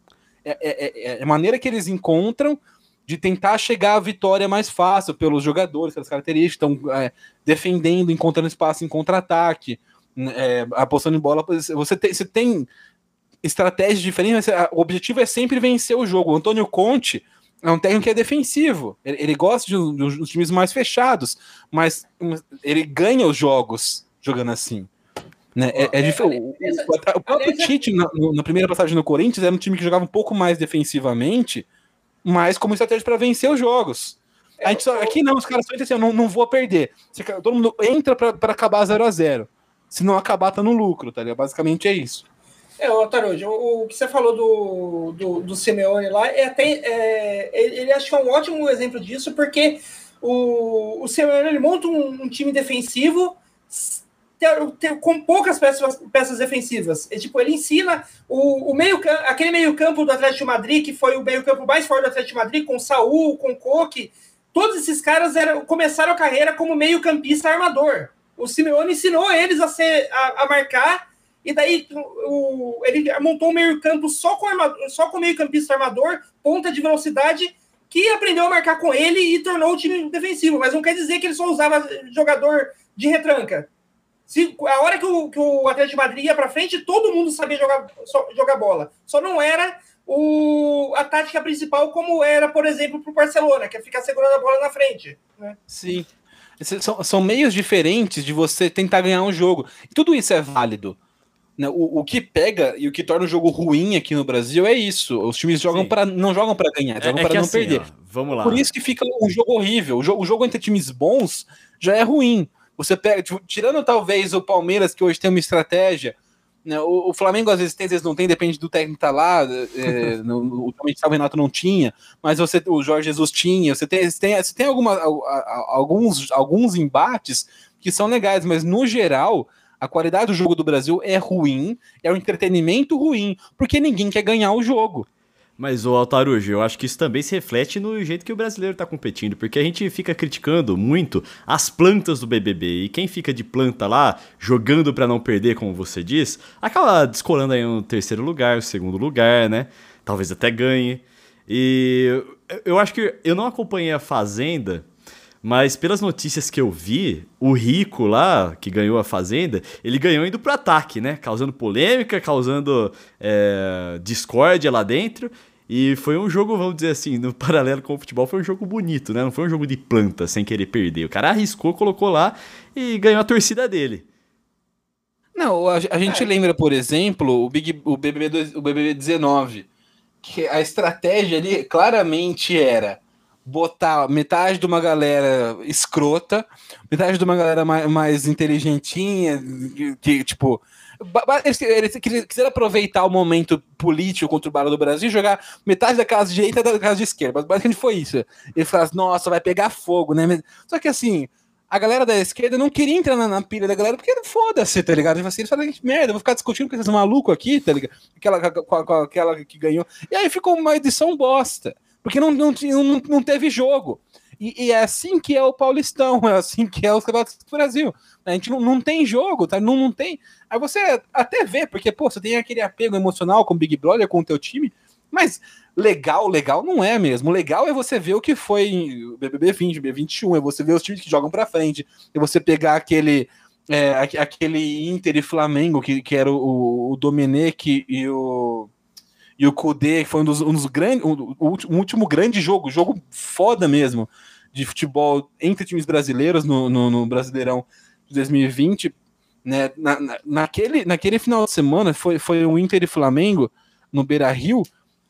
É, é, é, é, a maneira que eles encontram de tentar chegar à vitória mais fácil pelos jogadores, pelas características, estão é, defendendo, encontrando espaço em contra-ataque, é, apostando em bola. Você tem, você tem estratégias diferentes, mas o objetivo é sempre vencer o jogo. O Antônio Conte é um técnico que é defensivo. Ele, ele gosta de, de, de, times mais fechados, mas ele ganha os jogos jogando assim. Né? É, é, diferente. O, o, próprio Tite, na, na, primeira passagem no Corinthians, era um time que jogava um pouco mais defensivamente, mas como estratégia para vencer os jogos. A gente só, aqui não, os caras só assim, não, não vou perder. Todo mundo entra para acabar 0 a 0 Se não acabar, tá no lucro, tá ligado? Basicamente é isso. É, Otarujo, o, o que você falou do, do, do Simeone lá, é até, é, ele, ele acho que é um ótimo exemplo disso, porque o, o Simeone ele monta um, um time defensivo com poucas peças, peças defensivas. E, tipo, ele ensina o, o meio aquele meio campo do Atlético Madrid, que foi o meio campo mais forte do Atlético Madrid, com Saul, com Coque, todos esses caras eram, começaram a carreira como meio campista armador. O Simeone ensinou eles a, ser, a, a marcar e daí o, ele montou um meio-campo só com, só com meio-campista armador, ponta de velocidade, que aprendeu a marcar com ele e tornou o time defensivo. Mas não quer dizer que ele só usava jogador de retranca. Se, a hora que o, que o Atlético de Madrid ia para frente, todo mundo sabia jogar, só, jogar bola. Só não era o, a tática principal, como era, por exemplo, para o Barcelona, que é ficar segurando a bola na frente. Né? Sim. São, são meios diferentes de você tentar ganhar um jogo. E tudo isso é válido. Né, o, o que pega e o que torna o jogo ruim aqui no Brasil é isso. Os times jogam para não jogam para ganhar, jogam é, é para não assim, perder. Ó, vamos lá. Por isso que fica um jogo horrível. O jogo, o jogo entre times bons já é ruim. Você pega, tipo, tirando talvez o Palmeiras que hoje tem uma estratégia, né, o, o, Flamengo às vezes tem, às vezes não tem, depende do técnico que tá lá. É, [LAUGHS] no, o Renato não tinha, mas você, o Jorge Jesus tinha. Você tem, você tem, você tem alguma, alguns, alguns embates que são legais, mas no geral a qualidade do jogo do Brasil é ruim, é um entretenimento ruim, porque ninguém quer ganhar o jogo. Mas, o Altarujo, eu acho que isso também se reflete no jeito que o brasileiro tá competindo, porque a gente fica criticando muito as plantas do BBB, e quem fica de planta lá, jogando para não perder, como você diz, acaba descolando aí um terceiro lugar, um segundo lugar, né? Talvez até ganhe. E eu acho que eu não acompanhei a Fazenda, mas pelas notícias que eu vi, o rico lá, que ganhou a fazenda, ele ganhou indo pro ataque, né? Causando polêmica, causando é, discórdia lá dentro. E foi um jogo, vamos dizer assim, no [LAUGHS] paralelo com o futebol, foi um jogo bonito, né? Não foi um jogo de planta sem querer perder. O cara arriscou, colocou lá e ganhou a torcida dele. Não, a, a gente é. lembra, por exemplo, o, Big, o, BBB, o BBB 19, que a estratégia ali claramente era botar metade de uma galera escrota, metade de uma galera mais, mais inteligentinha, que, tipo. Eles, eles quiseram aproveitar o momento político contra o Bala do Brasil e jogar metade da casa direita da casa de esquerda. Basicamente foi isso. Ele fala assim, nossa, vai pegar fogo, né? Só que assim, a galera da esquerda não queria entrar na, na pilha da galera, porque foda-se, tá ligado? Tipo assim, eles falaram, merda, vou ficar discutindo com esses malucos aqui, tá ligado? Aquela, com aquela que ganhou. E aí ficou uma edição bosta, porque não, não, não, não teve jogo. E, e, é assim que é o Paulistão, [LAUGHS] é assim que é os campeonatos do Brasil. A gente não, não tem jogo, tá? Não, não tem. Aí você até vê, porque, pô, você tem aquele apego emocional com o Big Brother, com o teu time, mas legal, legal não é mesmo. Legal é você ver o que foi o BBB 20, BBB 21, é você ver os times que jogam para frente, é você pegar aquele é, aquele Inter e Flamengo que, que era o, o Domenech e o e o Kudê, foi um dos, um dos grandes, um, último, último grande jogo, jogo foda mesmo de futebol entre times brasileiros no, no, no Brasileirão de 2020, né? Na, na, naquele, naquele final de semana foi, foi o Inter e Flamengo no Beira Rio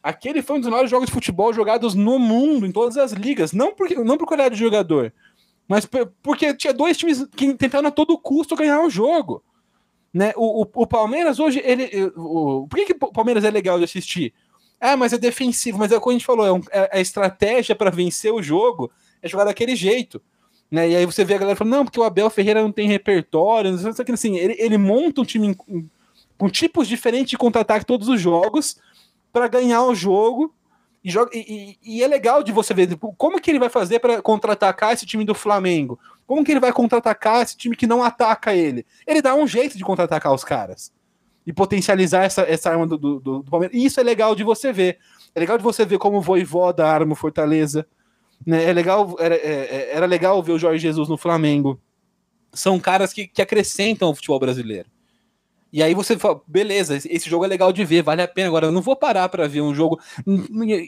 Aquele foi um dos maiores jogos de futebol jogados no mundo, em todas as ligas. Não porque não por qualidade de jogador, mas porque tinha dois times que tentaram a todo custo ganhar o jogo. Né? O, o, o Palmeiras hoje, ele. O, por que, que o Palmeiras é legal de assistir? Ah, mas é defensivo, mas é como a gente falou, é, um, é a estratégia para vencer o jogo é jogar daquele jeito. Né? E aí você vê a galera falando, não, porque o Abel Ferreira não tem repertório, não sei que assim, ele, ele monta um time com tipos diferentes de contra-ataque todos os jogos para ganhar o jogo. E, joga, e, e, é legal de você ver tipo, como que ele vai fazer para contra-atacar esse time do Flamengo. Como que ele vai contra-atacar esse time que não ataca ele? Ele dá um jeito de contra-atacar os caras. E potencializar essa, essa arma do, do, do, Palmeiras. E isso é legal de você ver. É legal de você ver como o Voivoda arma o Fortaleza. Né? É legal, era, é, é, era legal ver o Jorge Jesus no Flamengo. São caras que, que acrescentam o futebol brasileiro. E aí você fala, beleza, esse jogo é legal de ver, vale a pena. Agora, eu não vou parar para ver um jogo.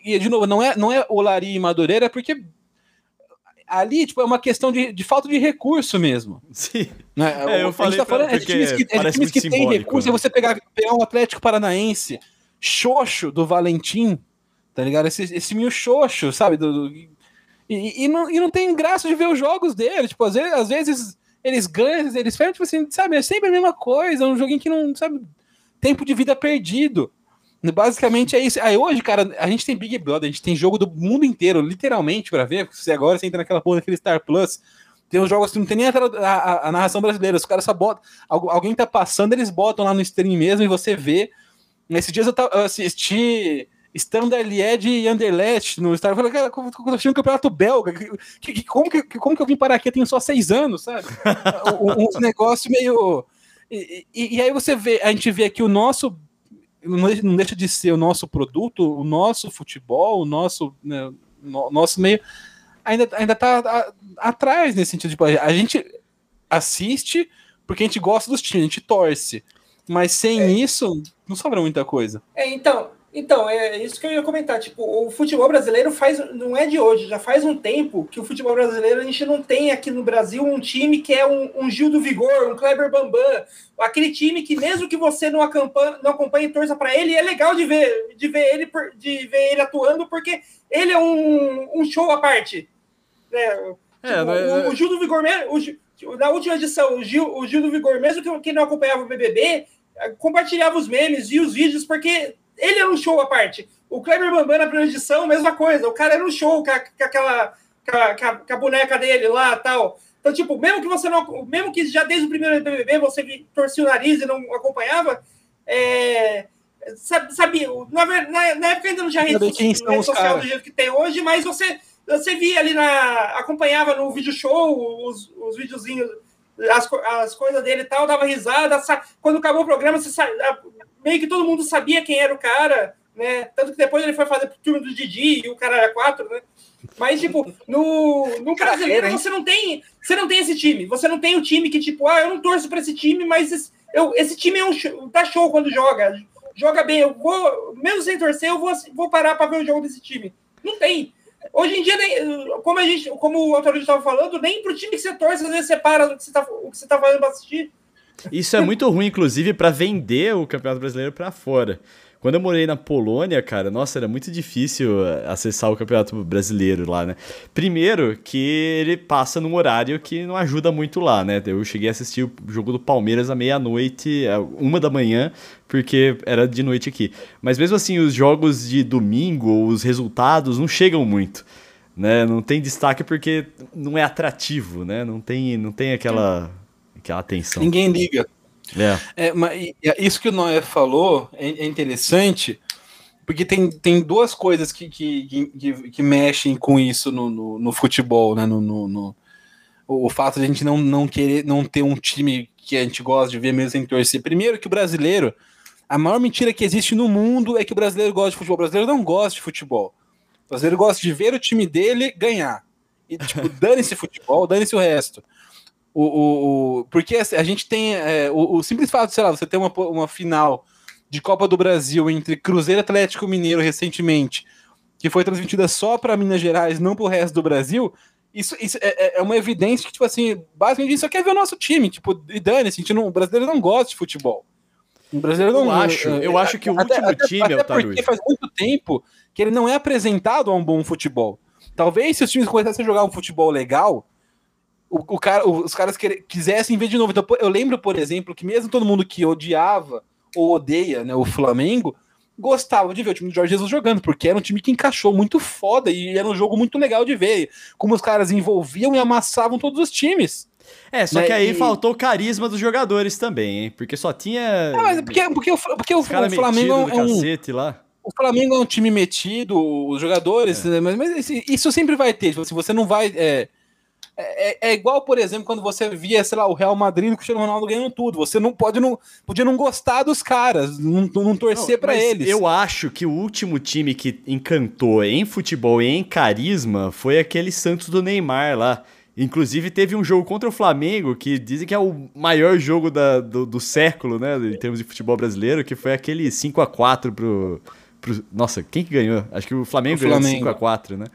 E, de novo, não é, não é Olari e Madureira, porque ali tipo, é uma questão de, de falta de recurso mesmo. Sim. Né? É, eu falei tá falando, é de times que, é de times que tem recurso, né? você pegar, pegar um Atlético Paranaense, xoxo do Valentim, tá ligado? Esse, esse meio xoxo, sabe? Do, do e, e, não, e não tem graça de ver os jogos dele. Tipo, às vezes, às vezes eles ganham, eles perdem, tipo assim, sabe? É sempre a mesma coisa, é um joguinho que não, sabe? Tempo de vida perdido. Basicamente é isso. Aí hoje, cara, a gente tem Big Brother, a gente tem jogo do mundo inteiro, literalmente, para ver. Se agora você entra naquela porra daquele Star Plus, tem uns jogos que não tem nem a, a, a narração brasileira, os caras só botam. Alguém tá passando, eles botam lá no stream mesmo e você vê. Nesses dias eu, eu assisti Standard Liège e Anderlecht no Star. Eu falei, cara, eu tô achando um campeonato belga. Que, que, como, que, como que eu vim parar aqui? Eu tenho só seis anos, sabe? [LAUGHS] um, um negócio meio. E, e, e, aí você vê, a gente vê aqui o nosso. Não deixa de ser o nosso produto, o nosso futebol, o nosso, né, no, nosso meio. Ainda, ainda tá a, atrás nesse sentido. Tipo, a gente assiste porque a gente gosta dos times, a gente torce. Mas sem é. isso, não sobra muita coisa. É, então, então, é isso que eu ia comentar. Tipo, o futebol brasileiro faz. Não é de hoje, já faz um tempo que o futebol brasileiro a gente não tem aqui no Brasil um time que é um, um Gil do Vigor, um Kleber Bambam, aquele time que, mesmo que você não acompanhe, não acompanhe e torça para ele, é legal de ver, de ver ele, de ver ele atuando, porque ele é um, um show à parte. Né? É, tipo, é... O, o, Gil do Vigor, o, na última edição, o Gil, o Gil do Vigor, mesmo que quem não acompanhava o BBB, compartilhava os memes e os vídeos, porque ele era um show à parte. O Kleber Bambam na primeira edição, mesma coisa. O cara era um show com, a, com aquela. Com a, com a, boneca dele lá tal. Então, tipo, mesmo que você não. Mesmo que já desde o primeiro BBB você torcia o nariz e não acompanhava, é, sabia. Na, na, na, época ainda não tinha rede, rede social do jeito que tem hoje, mas você, você via ali na. acompanhava no vídeo show os, os videozinhos, as, as coisas dele e tal, dava risada. Quando acabou o programa, você meio que todo mundo sabia quem era o cara, né? Tanto que depois ele foi fazer o turno do Didi e o cara era quatro, né? Mas, tipo, no, no brasileiro você não tem. Você não tem esse time. Você não tem o um time que, tipo, ah, eu não torço para esse time, mas esse, eu, esse time é um show, dá show quando joga. Joga bem. Eu vou, mesmo sem torcer, eu vou, vou parar para ver o jogo desse time. Não tem. Hoje em dia, como, a gente, como o autor estava falando, nem pro time que você torce, às vezes você para o que você está o que você tá fazendo para assistir. Isso é muito ruim, inclusive, para vender o Campeonato Brasileiro para fora. Quando eu morei na Polônia, cara, nossa, era muito difícil eh, acessar o Campeonato Brasileiro lá, né? Primeiro que ele passa num horário que não ajuda muito lá, né? Eu cheguei a assistir o jogo do Palmeiras à meia-noite, uma da manhã, porque era de noite aqui. Mas mesmo assim, os jogos de domingo, os resultados não chegam muito. né? Não tem destaque porque não é atrativo, né? Não tem, não tem aquela, aquela atenção. Ninguém liga. É. é mas isso que o Noé falou é, é interessante, porque tem, tem duas coisas que, que, que, que mexem com isso no, no, no futebol, né? No, no, no, o fato de a gente não, não querer não ter um time que a gente gosta de ver mesmo sem torcer. Primeiro que o brasileiro, a maior mentira que existe no mundo é que o brasileiro gosta de futebol. O brasileiro não gosta de futebol. O brasileiro gosta de ver o time dele ganhar. E, tipo, [LAUGHS] dane-se futebol, dane-se o resto. O, o, o, porque assim, a gente tem é, o, o, simples fato, sei lá, você ter uma, uma final de Copa do Brasil entre Cruzeiro Atlético Mineiro recentemente, que foi transmitida só para Minas Gerais, não para o resto do Brasil, isso, isso é, é, uma evidência que, tipo assim, basicamente a gente só quer ver o nosso time, tipo, e dane-se, o brasileiro não gosta de futebol. O brasileiro não eu acho, eu acho que o até, último até, time até é o Porque faz muito tempo que ele não é apresentado a um bom futebol. Talvez se os times começassem a jogar um futebol legal, o, o cara, os caras quisessem ver de novo. Então, eu lembro, por exemplo, que mesmo todo mundo que odiava ou odeia né, o Flamengo, gostava de ver o time do Jorge Jesus jogando, porque era um time que encaixou muito foda e era um jogo muito legal de ver. Como os caras envolviam e amassavam todos os times. É, só né? que aí e... faltou o carisma dos jogadores também, hein? Porque só tinha. Não, mas porque, porque, porque o, o Flamengo é um. Lá. O Flamengo é um time metido, os jogadores, é. mas, mas, isso sempre vai ter. Tipo, se você não vai. É, é, é, igual, por exemplo, quando você via, sei lá, o Real Madrid e o Cristiano Ronaldo ganhando tudo. Você não pode não, podia não gostar dos caras, não, não torcer para eles. Eu acho que o último time que encantou em futebol e em carisma foi aquele Santos do Neymar lá. Inclusive, teve um jogo contra o Flamengo que dizem que é o maior jogo da, do, do século, né? Em termos de futebol brasileiro, que foi aquele 5 a 4 pro Pro... Nossa, quem que ganhou? Acho que o Flamengo, o Flamengo. ganhou 5x4, né?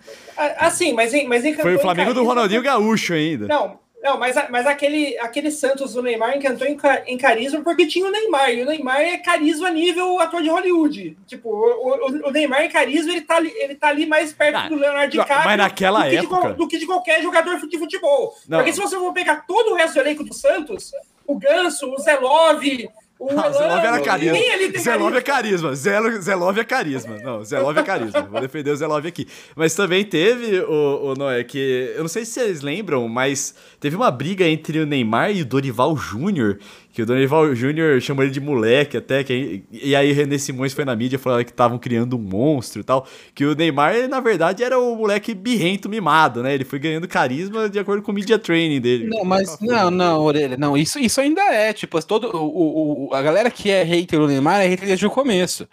Assim, mas, mas Foi o Flamengo do Ronaldinho Gaúcho ainda. Não, não, mas, mas aquele, aquele Santos do Neymar encantou em, em carisma porque tinha o Neymar. E o Neymar é carisma nível ator de Hollywood. Tipo, o, o, o Neymar em carisma, ele tá, ali, ele tá ali mais perto ah, do Leonardo DiCaprio mas naquela do, que época... de, do que de qualquer jogador de futebol. Não. Porque se você for pegar todo o resto do elenco do Santos, o Ganso, o Zé Love, o ah, Zelov era carisma. Zelov é carisma. Zelov é carisma. Não, Zelov é carisma. Vou defender o Zelov aqui. Mas também teve, o, o Noé, que eu não sei se vocês lembram, mas teve uma briga entre o Neymar e o Dorival Júnior que o Dorival Júnior chamou ele de moleque até, que, e aí René Simões foi na mídia falando que estavam criando um monstro e tal, que o Neymar, na verdade, era o moleque birrento mimado, né? Ele foi ganhando carisma de acordo com o media training dele. Não, mas não, não, Orelha, não, isso, isso ainda é, tipo, todo, o, o, a galera que é hater do Neymar é hater desde o começo.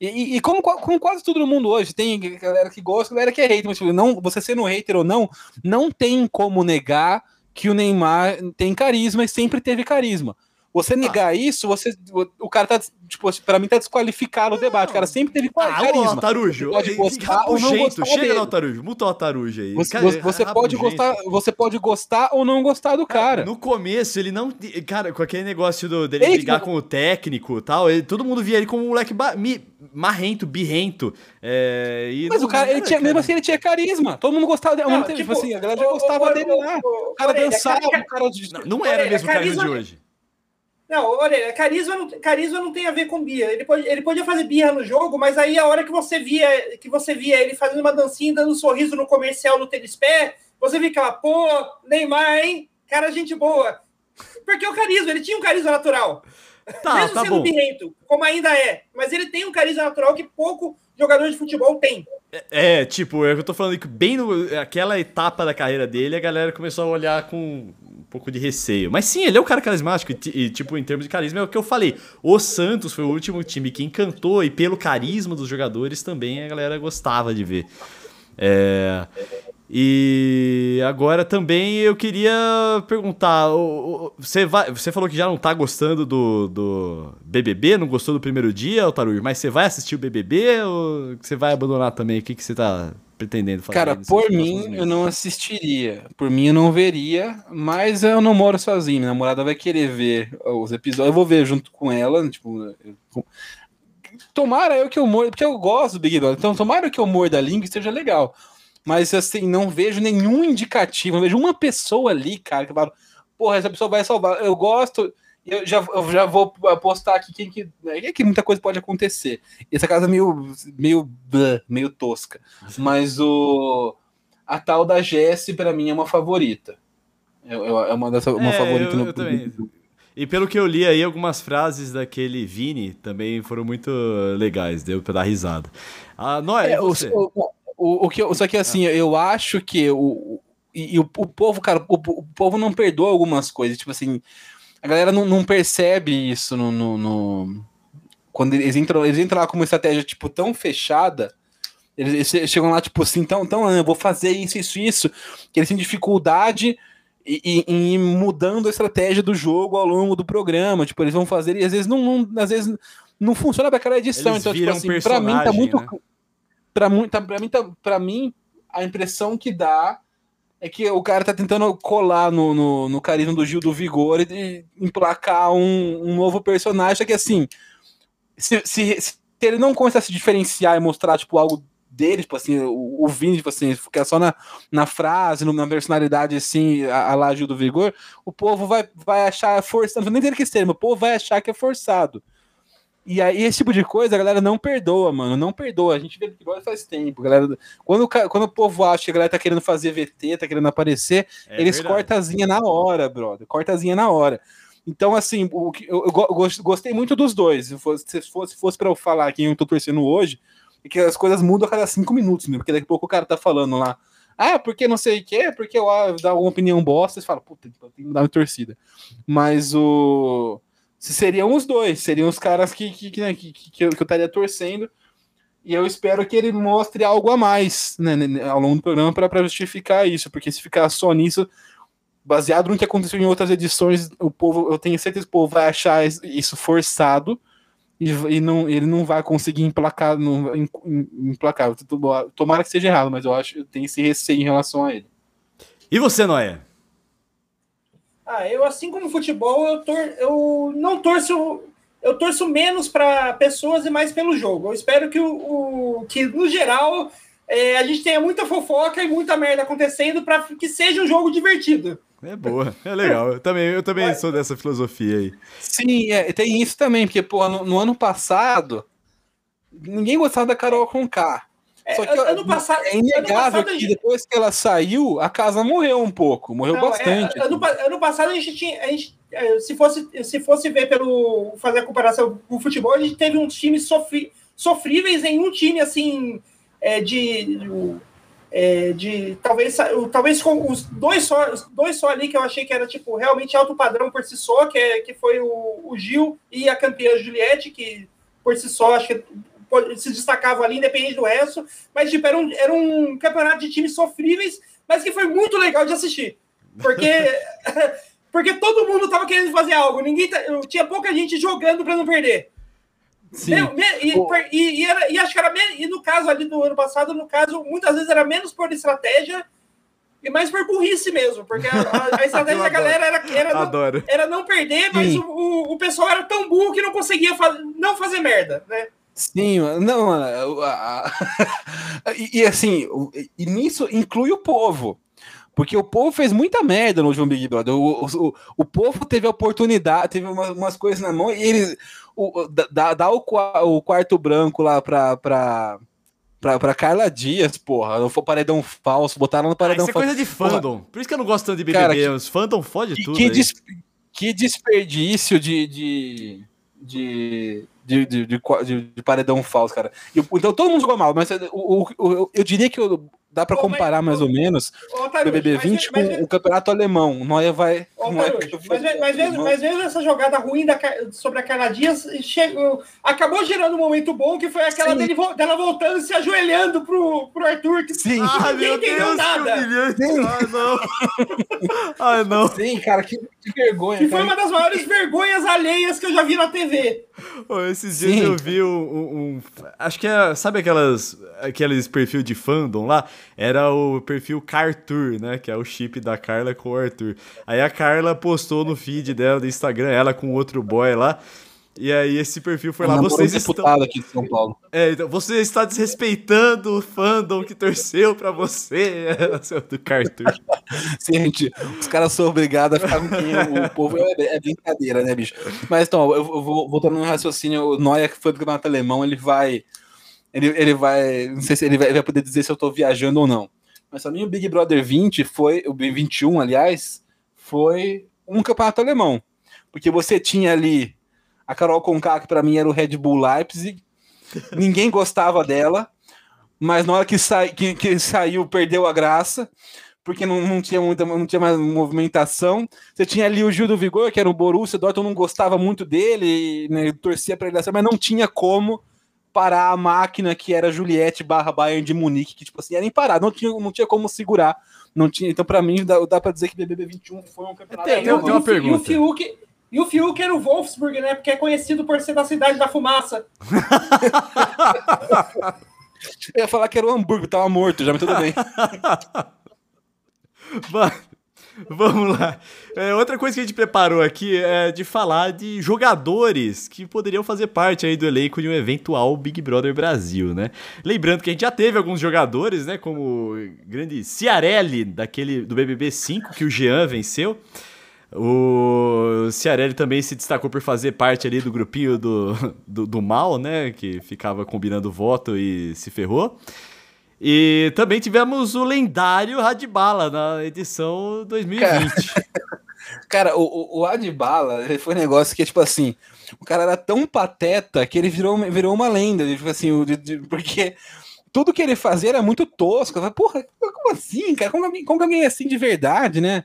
E, e, como, como, quase todo mundo hoje, tem galera que gosta, galera que é hater, mas tipo, não, você sendo hater ou não, não tem como negar que o Neymar tem carisma e sempre teve carisma. Você negar ah. isso, você, o cara tá, tipo, pra mim tá desqualificado o debate. O cara sempre teve ah, carisma. Ah, Altarujo. Pode gostar ou não gostar Chega dele. no Altarujo, muta o Altarujo aí. Você, cara, você é pode gostar, você pode gostar ou não gostar do cara. No começo, ele não... Cara, com aquele negócio do, dele ele, brigar com o técnico e tal, ele, todo mundo via ele como um moleque mi, marrento, birrento. É, Mas não, o cara, ele tinha, mesmo assim, ele tinha carisma. Todo mundo gostava dele. Não, tipo, tipo, assim, a galera já gostava dele lá. O cara dançava, o cara... Não era mesmo o carisma de hoje. Não, olha, carisma não, carisma não tem a ver com birra. Ele, pode, ele podia fazer birra no jogo, mas aí a hora que você via que você via ele fazendo uma dancinha, dando um sorriso no comercial no tênis pé, você ficava, pô, Neymar, hein? Cara, gente boa. Porque o carisma, ele tinha um carisma natural. Tá, Mesmo tá sendo bom. birrento, como ainda é. Mas ele tem um carisma natural que pouco jogador de futebol tem. É, é tipo, eu tô falando que bem naquela etapa da carreira dele, a galera começou a olhar com pouco de receio. Mas sim, ele é um cara carismático e, e, tipo, em termos de carisma, é o que eu falei. O Santos foi o último time que encantou e pelo carisma dos jogadores também a galera gostava de ver. É... E agora também eu queria perguntar: você, vai, você falou que já não tá gostando do, do BBB, não gostou do primeiro dia, Altarujo, mas você vai assistir o BBB ou você vai abandonar também? O que, que você tá pretendendo fazer? Cara, por mim eu não assistiria, por mim eu não veria, mas eu não moro sozinho, minha namorada vai querer ver os episódios, eu vou ver junto com ela, tipo, eu... tomara eu que eu morda, porque eu gosto do Big Brother, então tomara que eu morda a língua e seja legal, mas assim, não vejo nenhum indicativo, não vejo uma pessoa ali, cara, que fala, porra, essa pessoa vai salvar, eu gosto eu já, eu já vou postar aqui quem que, é que muita coisa pode acontecer. Essa casa é meio, meio, meio tosca. Mas o. a tal da Jessie, para mim, é uma favorita. É, é uma, dessa, uma É, favorita eu- no eu também. E pelo que eu li aí, algumas frases daquele Vini também foram muito legais, deu pra dar risada. Ah, Noé, É, você? o, o, o que, eu- só que assim, eu acho que o, o- e, e o, o povo, cara, o, o povo não perdoa algumas coisas. Tipo assim, a galera não, não percebe isso no, no- no- quando eles entram, eles entram lá com uma estratégia tipo tão fechada. Eles, eles chegam lá, tipo assim, então, então eu vou fazer isso, isso, isso. Que eles têm dificuldade em, ir mudando a estratégia do jogo ao longo do programa. Tipo, eles vão fazer e às vezes não, não- às vezes não funciona para aquela edição. Eles então, tipo assim, pra mim tá muito. né? Pra, mim, tá, tá, pra mim, a impressão que dá é que o cara tá tentando colar no, no, no carisma do Gil do Vigor e, e emplacar um, um novo personagem. Que assim, se, se, se ele não começar a se diferenciar e mostrar, tipo, algo dele, tipo assim, o, o Vini, tipo assim, ficar só na, na frase, na personalidade, assim, a, a lá Gil do Vigor, o povo vai, vai achar forçado, nem tem que ser, mas o povo vai achar que é forçado. E aí, esse tipo de coisa, a galera não perdoa, mano. Não perdoa. A gente vê Big Brother faz tempo. Galera, quando, quando o povo acha que a galera tá querendo fazer VT, tá querendo aparecer, É eles verdade. cortam a zinha na hora, brother. Corta a zinha na hora. Então, assim, o que- eu, eu go- gos- gostei muito dos dois. Se fosse, se fosse, fosse para eu falar quem eu tô torcendo hoje, é que as coisas mudam a cada cinco minutos, né? Porque daqui a pouco o cara tá falando lá. Ah, porque não sei o quê, porque eu ah, dá alguma opinião bosta, você fala, puta, eu tenho que mudar minha torcida. Mas o. Se seriam os dois, seriam os caras que, que, que, né, que, que- eu, estaria torcendo. E eu espero que ele mostre algo a mais né, ao longo do programa para justificar isso, porque se ficar só nisso, baseado no que aconteceu em outras edições, o povo, eu tenho certeza que o povo vai achar is- isso forçado e, e não, ele não vai conseguir emplacar, não, em- em- emplacar. To- Tomara que seja errado, mas eu acho eu tenho esse receio em relação a ele. E você, Noé? Ah, eu, assim como futebol, eu, tor eu não torço. Eu torço menos para pessoas e mais pelo jogo. Eu espero que, o, o- que no geral, é, a gente tenha muita fofoca e muita merda acontecendo para que seja um jogo divertido. É boa, é legal. Eu também, eu também sou dessa filosofia aí. Sim, é, tem isso também, porque pô, no, no ano passado ninguém gostava da Carol Conká. Só que ano passado- é inegável passado que depois que ela saiu, a casa morreu um pouco, morreu Não, é, bastante. ano, pa- ano passado a gente tinha. A gente, é, se, fosse, se fosse ver pelo. fazer a comparação com o futebol, a gente teve uns times sofri, sofríveis em um time assim. é, de. é, de talvez talvez com os dois só os dois só ali que eu achei que era tipo realmente alto padrão por si só que é, que foi o, o Gil e a campeã Juliette que por si só acho que se destacavam ali independente do resto mas tipo era um, era um campeonato de times sofríveis mas que foi muito legal de assistir porque [LAUGHS] porque todo mundo tava querendo fazer algo ninguém tá- tinha pouca gente jogando para não perder. Sim. E, e- e era- e acho que era e no caso ali do ano passado, no caso, muitas vezes era menos por estratégia e mais por burrice mesmo, porque a, a- a estratégia [LAUGHS] da galera era, era, não, era não perder, mas o, o, o pessoal era tão burro que não conseguia fa- não fazer merda, né? Sim, não, a- a- [LAUGHS] e, e assim, e nisso inclui o povo. Porque o povo fez muita merda no último Big Brother. O, o, o povo teve a oportunidade, teve umas, umas coisas na mão e eles. O, dá, dá o, o quarto branco lá pra, pra, pra, pra Carla Dias, porra. Não foi paredão falso, botaram no Ah, paredão isso é falso. coisa de fandom. Por isso que eu não gosto tanto de BBB. Cara, que- Os fandom fode Que, tudo. que, des- que desperdício de, de, de, de, de, de de- de paredão falso, cara. E então todo mundo jogou mal, mas o, o- eu diria que eu- dá pra Ô, mas- comparar mais ou menos o BBB mas- 20 mas- com o campeonato alemão. O Noia vai. Ô, Noia- mas, mas, mas, mesmo, mas mesmo essa jogada ruim da, sobre a Carla Dias chegou, acabou gerando um momento bom que foi aquela dele, dela voltando e se ajoelhando pro, pro Arthur. Que, Sim. Ah, Ninguém meu entendeu Deus, nada. Sim. Ah, não. [LAUGHS] Ah, não. Sim, cara, que, que vergonha. que foi cara. uma das maiores vergonhas alheias que eu já vi na TV. Ô, esses dias Sim. eu vi um, um- um- Acho que é. Sabe aquelas. Aqueles perfil de fandom lá? Era o perfil Cartour, né? Que é o chip da Carla com o Arthur. Aí a Carla postou no feed dela do Instagram, ela com outro boy lá. E aí esse perfil foi lá, Namorou um vocês estão. aqui de São Paulo. É, então, você está desrespeitando o fandom que torceu pra você, [LAUGHS] do Cartour. [LAUGHS] Sim, gente, os caras são obrigados a ficar com quem o povo é, é brincadeira, né, bicho? Mas então, eu, eu vou voltando no raciocínio, o Noia, que foi do campeonato alemão, ele vai. Ele, ele vai. Não sei se ele vai, vai poder dizer se eu tô viajando ou não. Mas pra mim o Big Brother 20 foi, o 21, aliás, foi um campeonato alemão. Porque você tinha ali a Carol Conká, que pra mim era o Red Bull Leipzig, ninguém gostava dela, mas na hora que, sa que, que saiu, perdeu a graça porque não, não, tinha muita, não tinha mais movimentação. Você tinha ali o Gil do Vigor, que era o Borussia, o Dortmund não gostava muito dele, né, torcia para ele, mas não tinha como parar a máquina que era Juliette barra Bayern de Munique, que tipo assim, era imparável, não tinha, não tinha como segurar. Não tinha, então, para mim, dá, dá para dizer que BBB 21 foi um campeonato. Tem, tem, tem uma pergunta. E o Fiuk, e o Fiuk era o Wolfsburg, né? Porque é conhecido por ser da cidade da fumaça. [LAUGHS] Eu ia falar que era o Hamburgo, tava morto já, mas tudo bem. [LAUGHS] Vamos lá. É, outra coisa que a gente preparou aqui é de falar de jogadores que poderiam fazer parte aí do elenco de um eventual Big Brother Brasil, né? Lembrando que a gente já teve alguns jogadores, né? Como o grande Ciarelli, daquele, do BBB 5, que o Jean venceu. O Ciarelli também se destacou por fazer parte ali do grupinho do, do, do mal, né? Que ficava combinando voto e se ferrou. E também tivemos o lendário Radbala na edição 2020. Cara, [LAUGHS] cara o, o Radbala foi um negócio que, tipo assim, o cara era tão pateta que ele virou, virou uma lenda, tipo assim, de, de, porque tudo que ele fazia era muito tosco. Eu falei, Porra, como assim, cara? Como, como alguém é assim de verdade, né?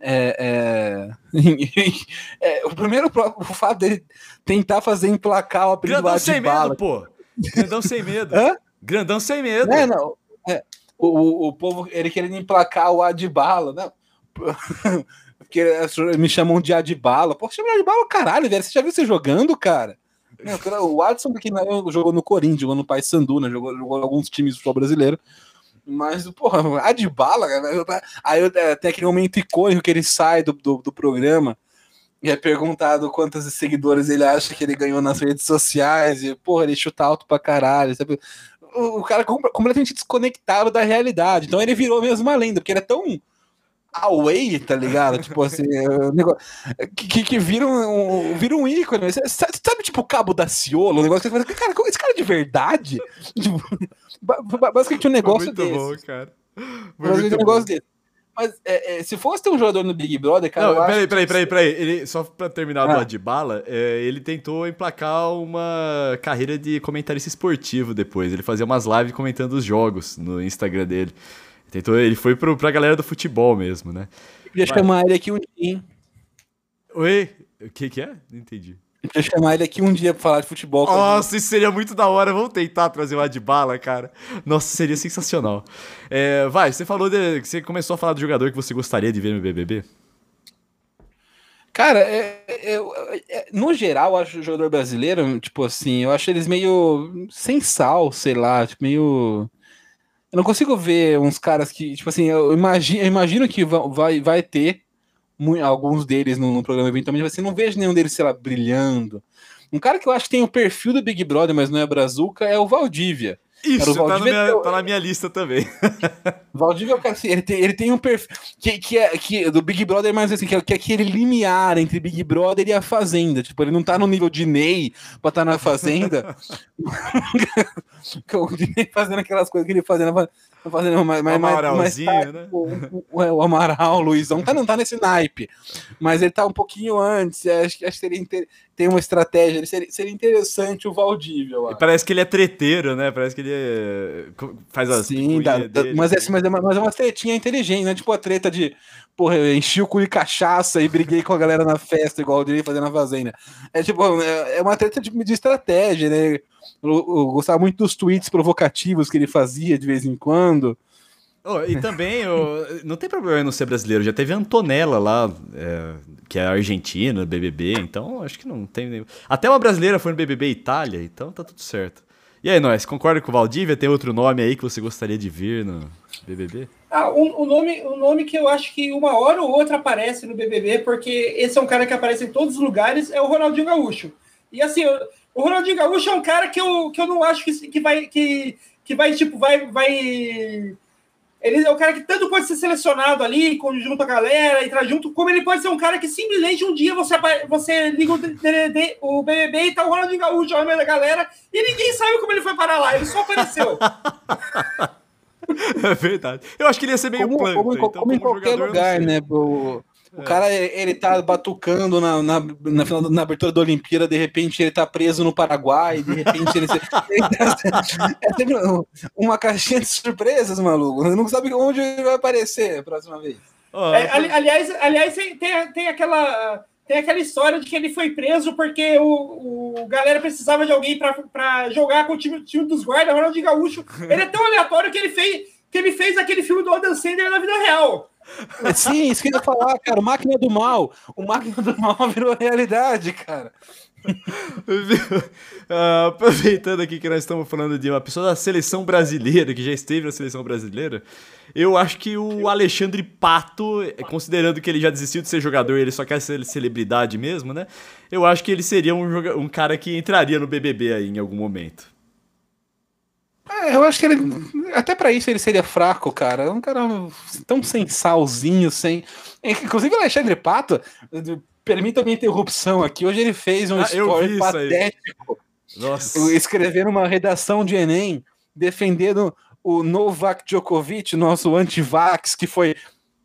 É, é... [LAUGHS] é, o primeiro o fato dele tentar fazer emplacar o apelido Grandão sem medo, pô. Grandão sem medo. Hã? Grandão sem medo. É, não. É, o, o povo, ele querendo emplacar o Adbala, né? [LAUGHS] Porque me chamam de Adbala. Pô, chama de Adbala, caralho, velho. Você já viu você jogando, cara? O Adson que jogou no Corinthians, jogou no Paysandu, né? Jogou, jogou alguns times do futebol brasileiro. Mas, porra, Adbala, aí é, tem aquele momento icônico que ele sai do, do, do programa e é perguntado quantos seguidores ele acha que ele ganhou nas redes sociais, e, porra, ele chuta alto pra caralho, sabe? o, cara completamente desconectado da realidade. Então ele virou mesmo uma lenda, porque ele é tão away, tá ligado? tipo assim, é negócio, que, que vira, um, vira um ícone. Você sabe, sabe, tipo, o cabo da Ciolo, um negócio que você fala, cara, esse cara é de verdade? [LAUGHS] tipo, basicamente um negócio Muito desse. Bom, cara. Basicamente um negócio desse. Mas é, é, se fosse ter um jogador no Big Brother, cara. Não, peraí, peraí, peraí, peraí. Ele, só pra terminar ah. do Adbala, é, ele tentou emplacar uma carreira de comentarista esportivo depois. Ele fazia umas lives comentando os jogos no Instagram dele. Tentou, ele foi pro, pra galera do futebol mesmo, né? Eu ia chamar ele aqui um dia. Oi? O que, que é? Não entendi. Eu chamar ele aqui um dia pra falar de futebol. Nossa, isso seria muito da hora. Vamos tentar trazer o Adbala, cara. Nossa, seria sensacional. É, vai, você falou de, que você começou a falar do jogador que você gostaria de ver no BBB. Cara, é, é, é, no geral, eu acho o jogador brasileiro, tipo assim, eu acho eles meio sem sal, sei lá, tipo, meio. Eu não consigo ver uns caras que, tipo assim, eu imagino, eu imagino que vai, vai ter alguns deles no, no, programa eventualmente, mas assim, não vejo nenhum deles, sei lá, brilhando. Um cara que eu acho que tem o perfil do Big Brother, mas não é Brazuca, é o Valdívia. Isso, tá, Valdívia, tá, minha, tá, na minha lista também. [LAUGHS] Valdívia, cara, assim, ele, tem, ele tem um perfil que, que é que, do Big Brother, mais assim, que é, que é aquele limiar entre Big Brother e a Fazenda. Tipo, ele não tá no nível de Ney pra estar tá na Fazenda. [LAUGHS] o Ney fazendo aquelas coisas que ele fazia na, fazendo mais, mais, mais tarde, né? O, o, o, Amaral, o Luizão, tá, não tá nesse naipe, mas ele tá um pouquinho antes. Acho, acho que seria inter... tem uma estratégia. Seria, seria interessante o Valdívia. Parece que ele é treteiro, né? Parece que ele é... faz as. Sim, dá, dá, mas, é, mas, é, mas é uma tretinha inteligente, né? Tipo a treta de. Porra, eu enchi o cu de cachaça e briguei com a galera na festa, igual o Diri fazendo na fazenda. É tipo, é, é uma treta de, de estratégia, né? Eu, eu, gostava muito dos tweets provocativos que ele fazia de vez em quando. Oh, e também, eu, não tem problema não ser brasileiro. Já teve Antonella lá, é, que é argentina, BBB, então acho que não tem. Até uma brasileira foi no BBB Itália, então tá tudo certo. E aí, nós, concorda com o Valdívia? Tem outro nome aí que você gostaria de ver no BBB? Ah, o, o, nome, o nome que eu acho que uma hora ou outra aparece no BBB, porque esse é um cara que aparece em todos os lugares, é o Ronaldinho Gaúcho. E assim, eu, o Ronaldinho Gaúcho é um cara que eu, que eu não acho que, que vai que, que vai tipo vai vai ele é um cara que tanto pode ser selecionado ali, junto a galera, entrar junto, como ele pode ser um cara que simplesmente um dia você, você liga o, DDD, o BBB e tá o Ronaldinho Gaúcho no meio da galera e ninguém sabe como ele foi parar lá, ele só apareceu. [LAUGHS] É verdade. Eu acho que ele ia ser meio como, planta. como, então, como em como qualquer lugar, né? O, o É. cara, ele tá batucando na, na, na, final na abertura da Olimpíada, de repente ele tá preso no Paraguai, de repente ele. [LAUGHS] tá- é sempre um- uma caixinha de surpresas, maluco. Não sabe onde ele vai aparecer a próxima vez. Ó, É, ali- aliás, aliás tem, tem, tem aquela, tem aquela história de que ele foi preso porque o, o galera precisava de alguém para jogar com o time, time dos guardas, Ronaldinho Gaúcho. Ele é tão aleatório que ele fez, que ele fez aquele filme do Adam Sandler na vida real. Sim, isso que eu ia falar, cara. O Máquina do Mal. O Máquina do Mal virou realidade, cara. [LAUGHS] Ah, aproveitando aqui que nós estamos falando de uma pessoa da seleção brasileira, que já esteve na seleção brasileira, eu acho que o Alexandre Pato, considerando que ele já desistiu de ser jogador e ele só quer ser celebridade mesmo, né? Eu acho que ele seria um, um cara que entraria no BBB aí em algum momento. É, eu acho que ele. Até pra isso ele seria fraco, cara. É um cara tão sem salzinho, sem. Inclusive Alexandre Pato, permita a minha interrupção aqui. Hoje ele fez um Ah, story patético, Nossa. escrevendo uma redação de Enem, defendendo o Novak Djokovic, nosso anti-vax, que foi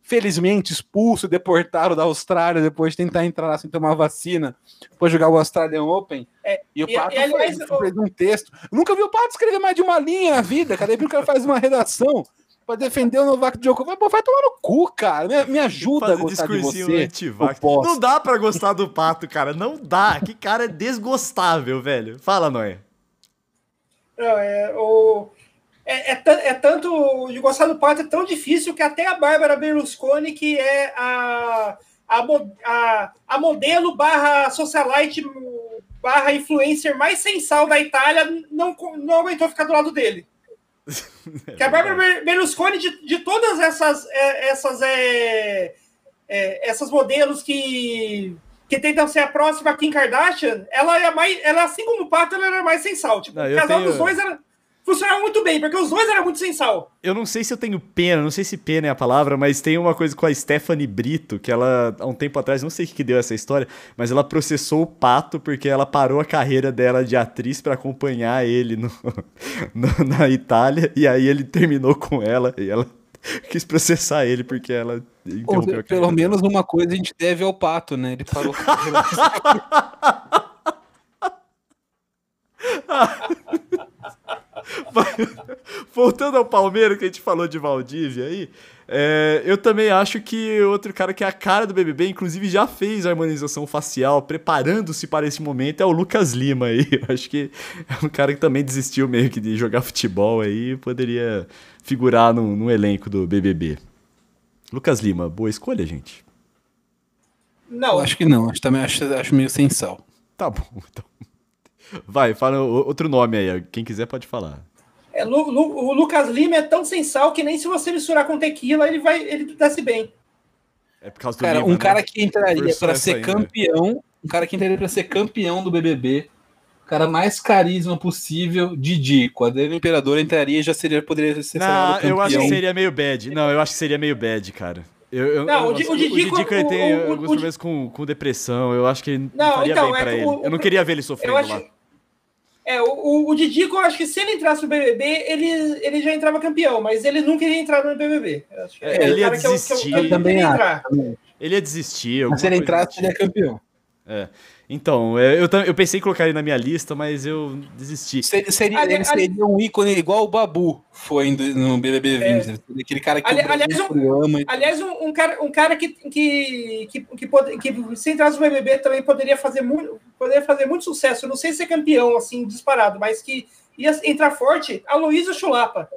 felizmente expulso, deportado da Austrália depois de tentar entrar lá sem tomar vacina, depois jogar o Australian Open. É, e o e- Pato e, aliás, fez um texto. Eu nunca vi o Pato escrever mais de uma linha na vida, cara. Aí o cara faz uma redação pra defender o Novak Djokovic. Pô, vai tomar no cu, cara. Me, me ajuda a gostar de discursinho você. Não dá pra gostar do Pato, cara. Não dá. Que cara desgostável, velho. Fala, Noé. Não, é, o, é, é, é tanto. De gostar do Pato é tão difícil que até a Bárbara Berlusconi, que é a, a, a, a modelo barra socialite barra influencer mais sensal da Itália, não, não aguentou ficar do lado dele. [LAUGHS] Que a Bárbara Ber- Berlusconi, de, de todas essas, é, essas, é, é, essas modelos que, que tentam ser a próxima Kim Kardashian, ela é mais. Ela, assim como o Pato, ela era mais sensal. Tipo, Não, o casal tenho- dos dois era, funcionava muito bem, porque os dois eram muito sensal. Eu não sei se eu tenho pena, não sei se pena é a palavra, mas tem uma coisa com a Stephanie Brito, que ela, há um tempo atrás, não sei o que que deu essa história, mas ela processou o Pato porque ela parou a carreira dela de atriz pra acompanhar ele no, [LAUGHS] no- na Itália, e aí ele terminou com ela, e ela [LAUGHS] quis processar ele porque ela interrompeu a pelo carreira menos uma coisa a gente deve ao Pato, né? Ele parou. [LAUGHS] [LAUGHS] Voltando ao Palmeiras, que a gente falou de Valdívia aí, é, eu também acho que outro cara que é a cara do BBB, inclusive já fez a harmonização facial, preparando-se para esse momento, é o Lucas Lima aí. [LAUGHS] Eu acho que é um cara que também desistiu meio que de jogar futebol aí e poderia figurar no, no elenco do BBB. Lucas Lima, boa escolha, gente. Não, acho que não, acho, também acho, acho meio sensal. Tá bom, então. Vai, fala outro nome aí, quem quiser pode falar. é, Lu- Lu- o Lucas Lima é tão sensal que nem se você misturar com tequila, ele vai ele desce bem. É por causa do Cara, Lima, um né? cara que entraria essa ser ainda. campeão, um cara que entraria pra ser campeão do BBB, o cara mais carisma possível, Didi. Com a Adriano Imperador entraria e já seria, poderia ser Não, campeão. eu acho que seria meio bad. Não, eu acho que seria meio bad, cara. Eu, eu, Não, eu- o Di- o ele tem o- alguns problemas com, com depressão. Eu acho que ele Não, faria então, bem é pra que ele. o- eu não queria ver ele sofrendo acho. lá. É, o, o, o Didico, eu acho que se ele entrasse no BBB, ele, ele já entrava campeão, mas ele nunca iria entrar no BBB. É, o ele ia cara que eu- que eu- desistir. eu também acho. entrar. Ele ia desistir. Mas se ele entrasse, do seria tipo. campeão. É. Então, é, eu, eu pensei em colocar ele na minha lista, mas eu desisti. Seria, seria, Ali- ele seria um ícone igual o Babu foi no- BBB 20. Aquele cara que Ali- aliás, um- ama. Aliás, um, um cara, um cara que, que, que, que, pode- que se entrasse no BBB também poderia fazer muito, poderia fazer muito sucesso. Eu não sei se é campeão, assim, disparado, mas que ia entrar forte, Aloysio Chulapa.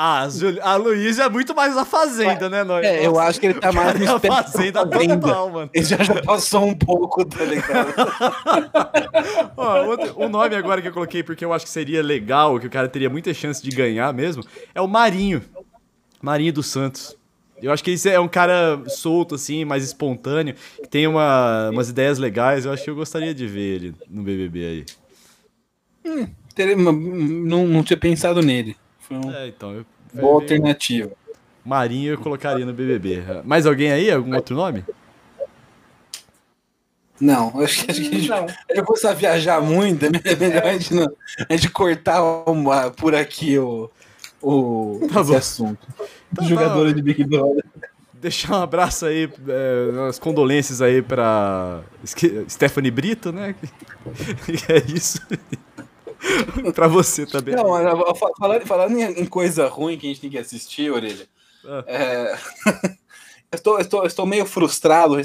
Ah, a, Jul- a Luísa é muito mais a Fazenda, né, Nós? É, eu acho que ele tá mais no é [LAUGHS] a Fazenda total, mano. Ele já, já passou um pouco, tá ligado? [LAUGHS] Ó, outro- o nome agora que eu coloquei porque eu acho que seria legal, que o cara teria muita chance de ganhar mesmo, é o Marinho. Marinho dos Santos. Eu acho que ele é um cara solto, assim, mais espontâneo, que tem uma, umas ideias legais. Eu acho que eu gostaria de ver ele no BBB aí. Teria- Não, não tinha pensado nele. Foi uma É, então. Eu, boa alternativa. Marinho eu colocaria no BBB. Mais alguém aí? Algum outro nome? Não, acho que, acho que a gente Não. Eu começar a viajar muito, é melhor a gente, não- a gente cortar uma- por aqui o, o, Tá esse bom. assunto. Tá, Jogadora tá. de Big Brother. Deixar um abraço aí, é, as condolências aí pra Esque- Stephanie Brito, né? [LAUGHS] É isso. [LAUGHS] pra você também. Não, falando, falando em, coisa ruim que a gente tem que assistir, Orelha. Ah. é, [LAUGHS] eu estou, estou, estou meio frustrado,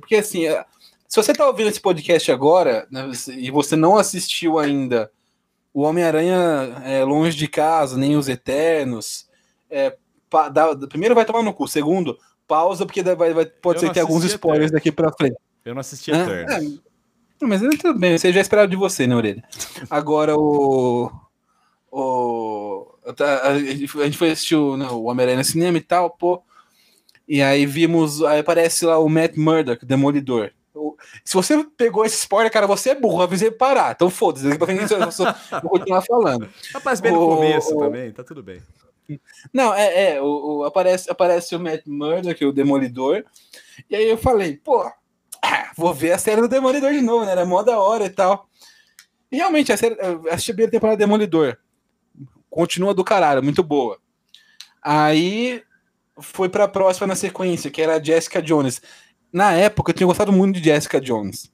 porque, assim, é, se você está ouvindo esse podcast agora né, e você não assistiu ainda o Homem-Aranha é, Longe de Casa, nem os Eternos, é, pa- dá- primeiro vai tomar no cu, segundo, pausa, porque vai, vai- pode Eu ser que tenha alguns spoilers daqui para frente. Eu não assisti? Eternos. É, mas tudo bem, você já esperava de você, né, Orelha? Agora o. O. A gente foi assistir o, né, o Homem-Aranha no cinema e tal, pô. E aí vimos. Aí aparece lá o Matt Murdock, o Demolidor. Se você pegou esse spoiler, cara, você é burro, avisei parar. Então foda-se, daqui pra frente eu vou continuar falando. Rapaz, bem no O- começo o- também, tá tudo bem. Não, é, é o, o- aparece, aparece o Matt Murdock, o Demolidor. E aí eu falei, pô, ah, [CLEARS THROAT] vou ver a série do Demolidor de novo, né? Era mó da hora e tal. E realmente, a série, assisti a primeira temporada do Demolidor. Continua do caralho, muito boa. Aí foi pra próxima na sequência, que era a Jessica Jones. Na época eu tinha gostado muito de Jessica Jones.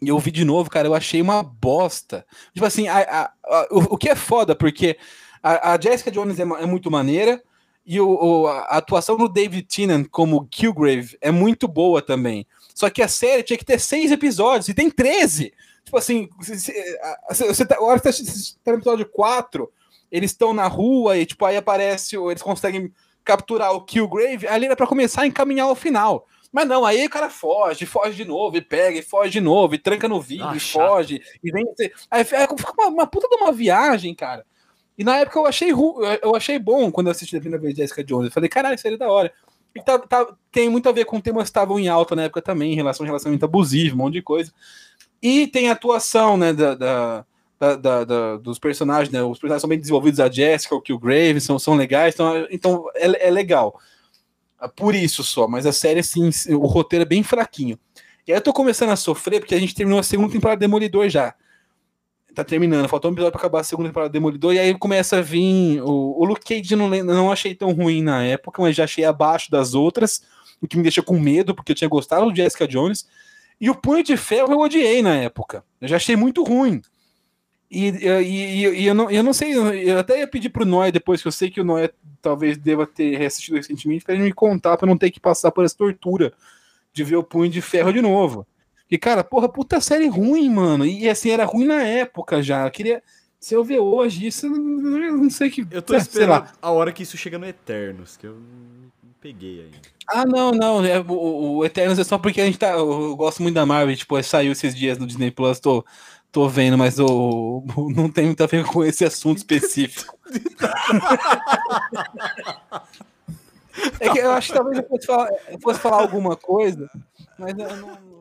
E eu vi de novo, cara, eu achei uma bosta. Tipo assim, a- a- a- o, o que é foda, porque a, Jessica Jones é, é muito maneira e o, o- a atuação do David Tennant como Killgrave é muito boa também. Só que a série tinha que ter seis episódios e tem 13. Tipo assim, você tá, hora que você tá no episódio 4, eles estão na rua e tipo aí aparece, eles conseguem capturar o Killgrave, ali era pra começar a encaminhar ao final. Mas não, aí o cara foge, foge de novo, e pega, e foge de novo, e tranca no vídeo, Ah, e chato. foge, e vem. Aí fica uma, uma puta de uma viagem, cara. E na época eu achei ru- eu achei bom quando eu assisti a primeira vez Jessica Jones. Eu falei, caralho, aí é da hora. E tá, tá- tem muito a ver com temas que estavam em alta na época também, em relação a relacionamento abusivo, um monte de coisa. E tem a atuação, né, da, da- da- da- da- dos personagens, né? Os personagens são bem desenvolvidos, a Jessica, o Killgrave, são, são legais, então, então é, é legal. Ah, Por isso só, mas a série, assim, o roteiro é bem fraquinho. E aí eu tô começando a sofrer, porque a gente terminou a segunda temporada de Demolidor já. Tá terminando, faltou um episódio pra acabar a segunda temporada do Demolidor, e aí começa a vir. O, o Luke Cage não, não achei tão ruim na época, mas já achei abaixo das outras, o que me deixa com medo, porque eu tinha gostado do Jessica Jones. E o Punho de Ferro eu odiei na época. Eu já achei muito ruim. E, e, e- e eu, não, eu não sei, eu até ia pedir pro Noé depois, que eu sei que o Noé talvez deva ter reassistido recentemente, pra ele me contar, pra não ter que passar por essa tortura de ver o Punho de Ferro de novo. E, cara, porra, puta série ruim, mano. E assim, era ruim na época já. Eu queria. Se eu ver hoje, isso eu não eu sei que. Eu tô sei lá. esperando a hora que isso chega no Eternos, que eu não peguei ainda. Ah, não, não. É, o, o Eternos é só porque a gente tá. Eu gosto muito da Marvel, tipo, saiu esses dias no Disney Plus, tô, tô vendo, mas o- [LAUGHS] não tem muito a ver com esse assunto específico. [LAUGHS] é que eu acho que talvez eu fosse falar, eu fosse falar alguma coisa, mas eu não.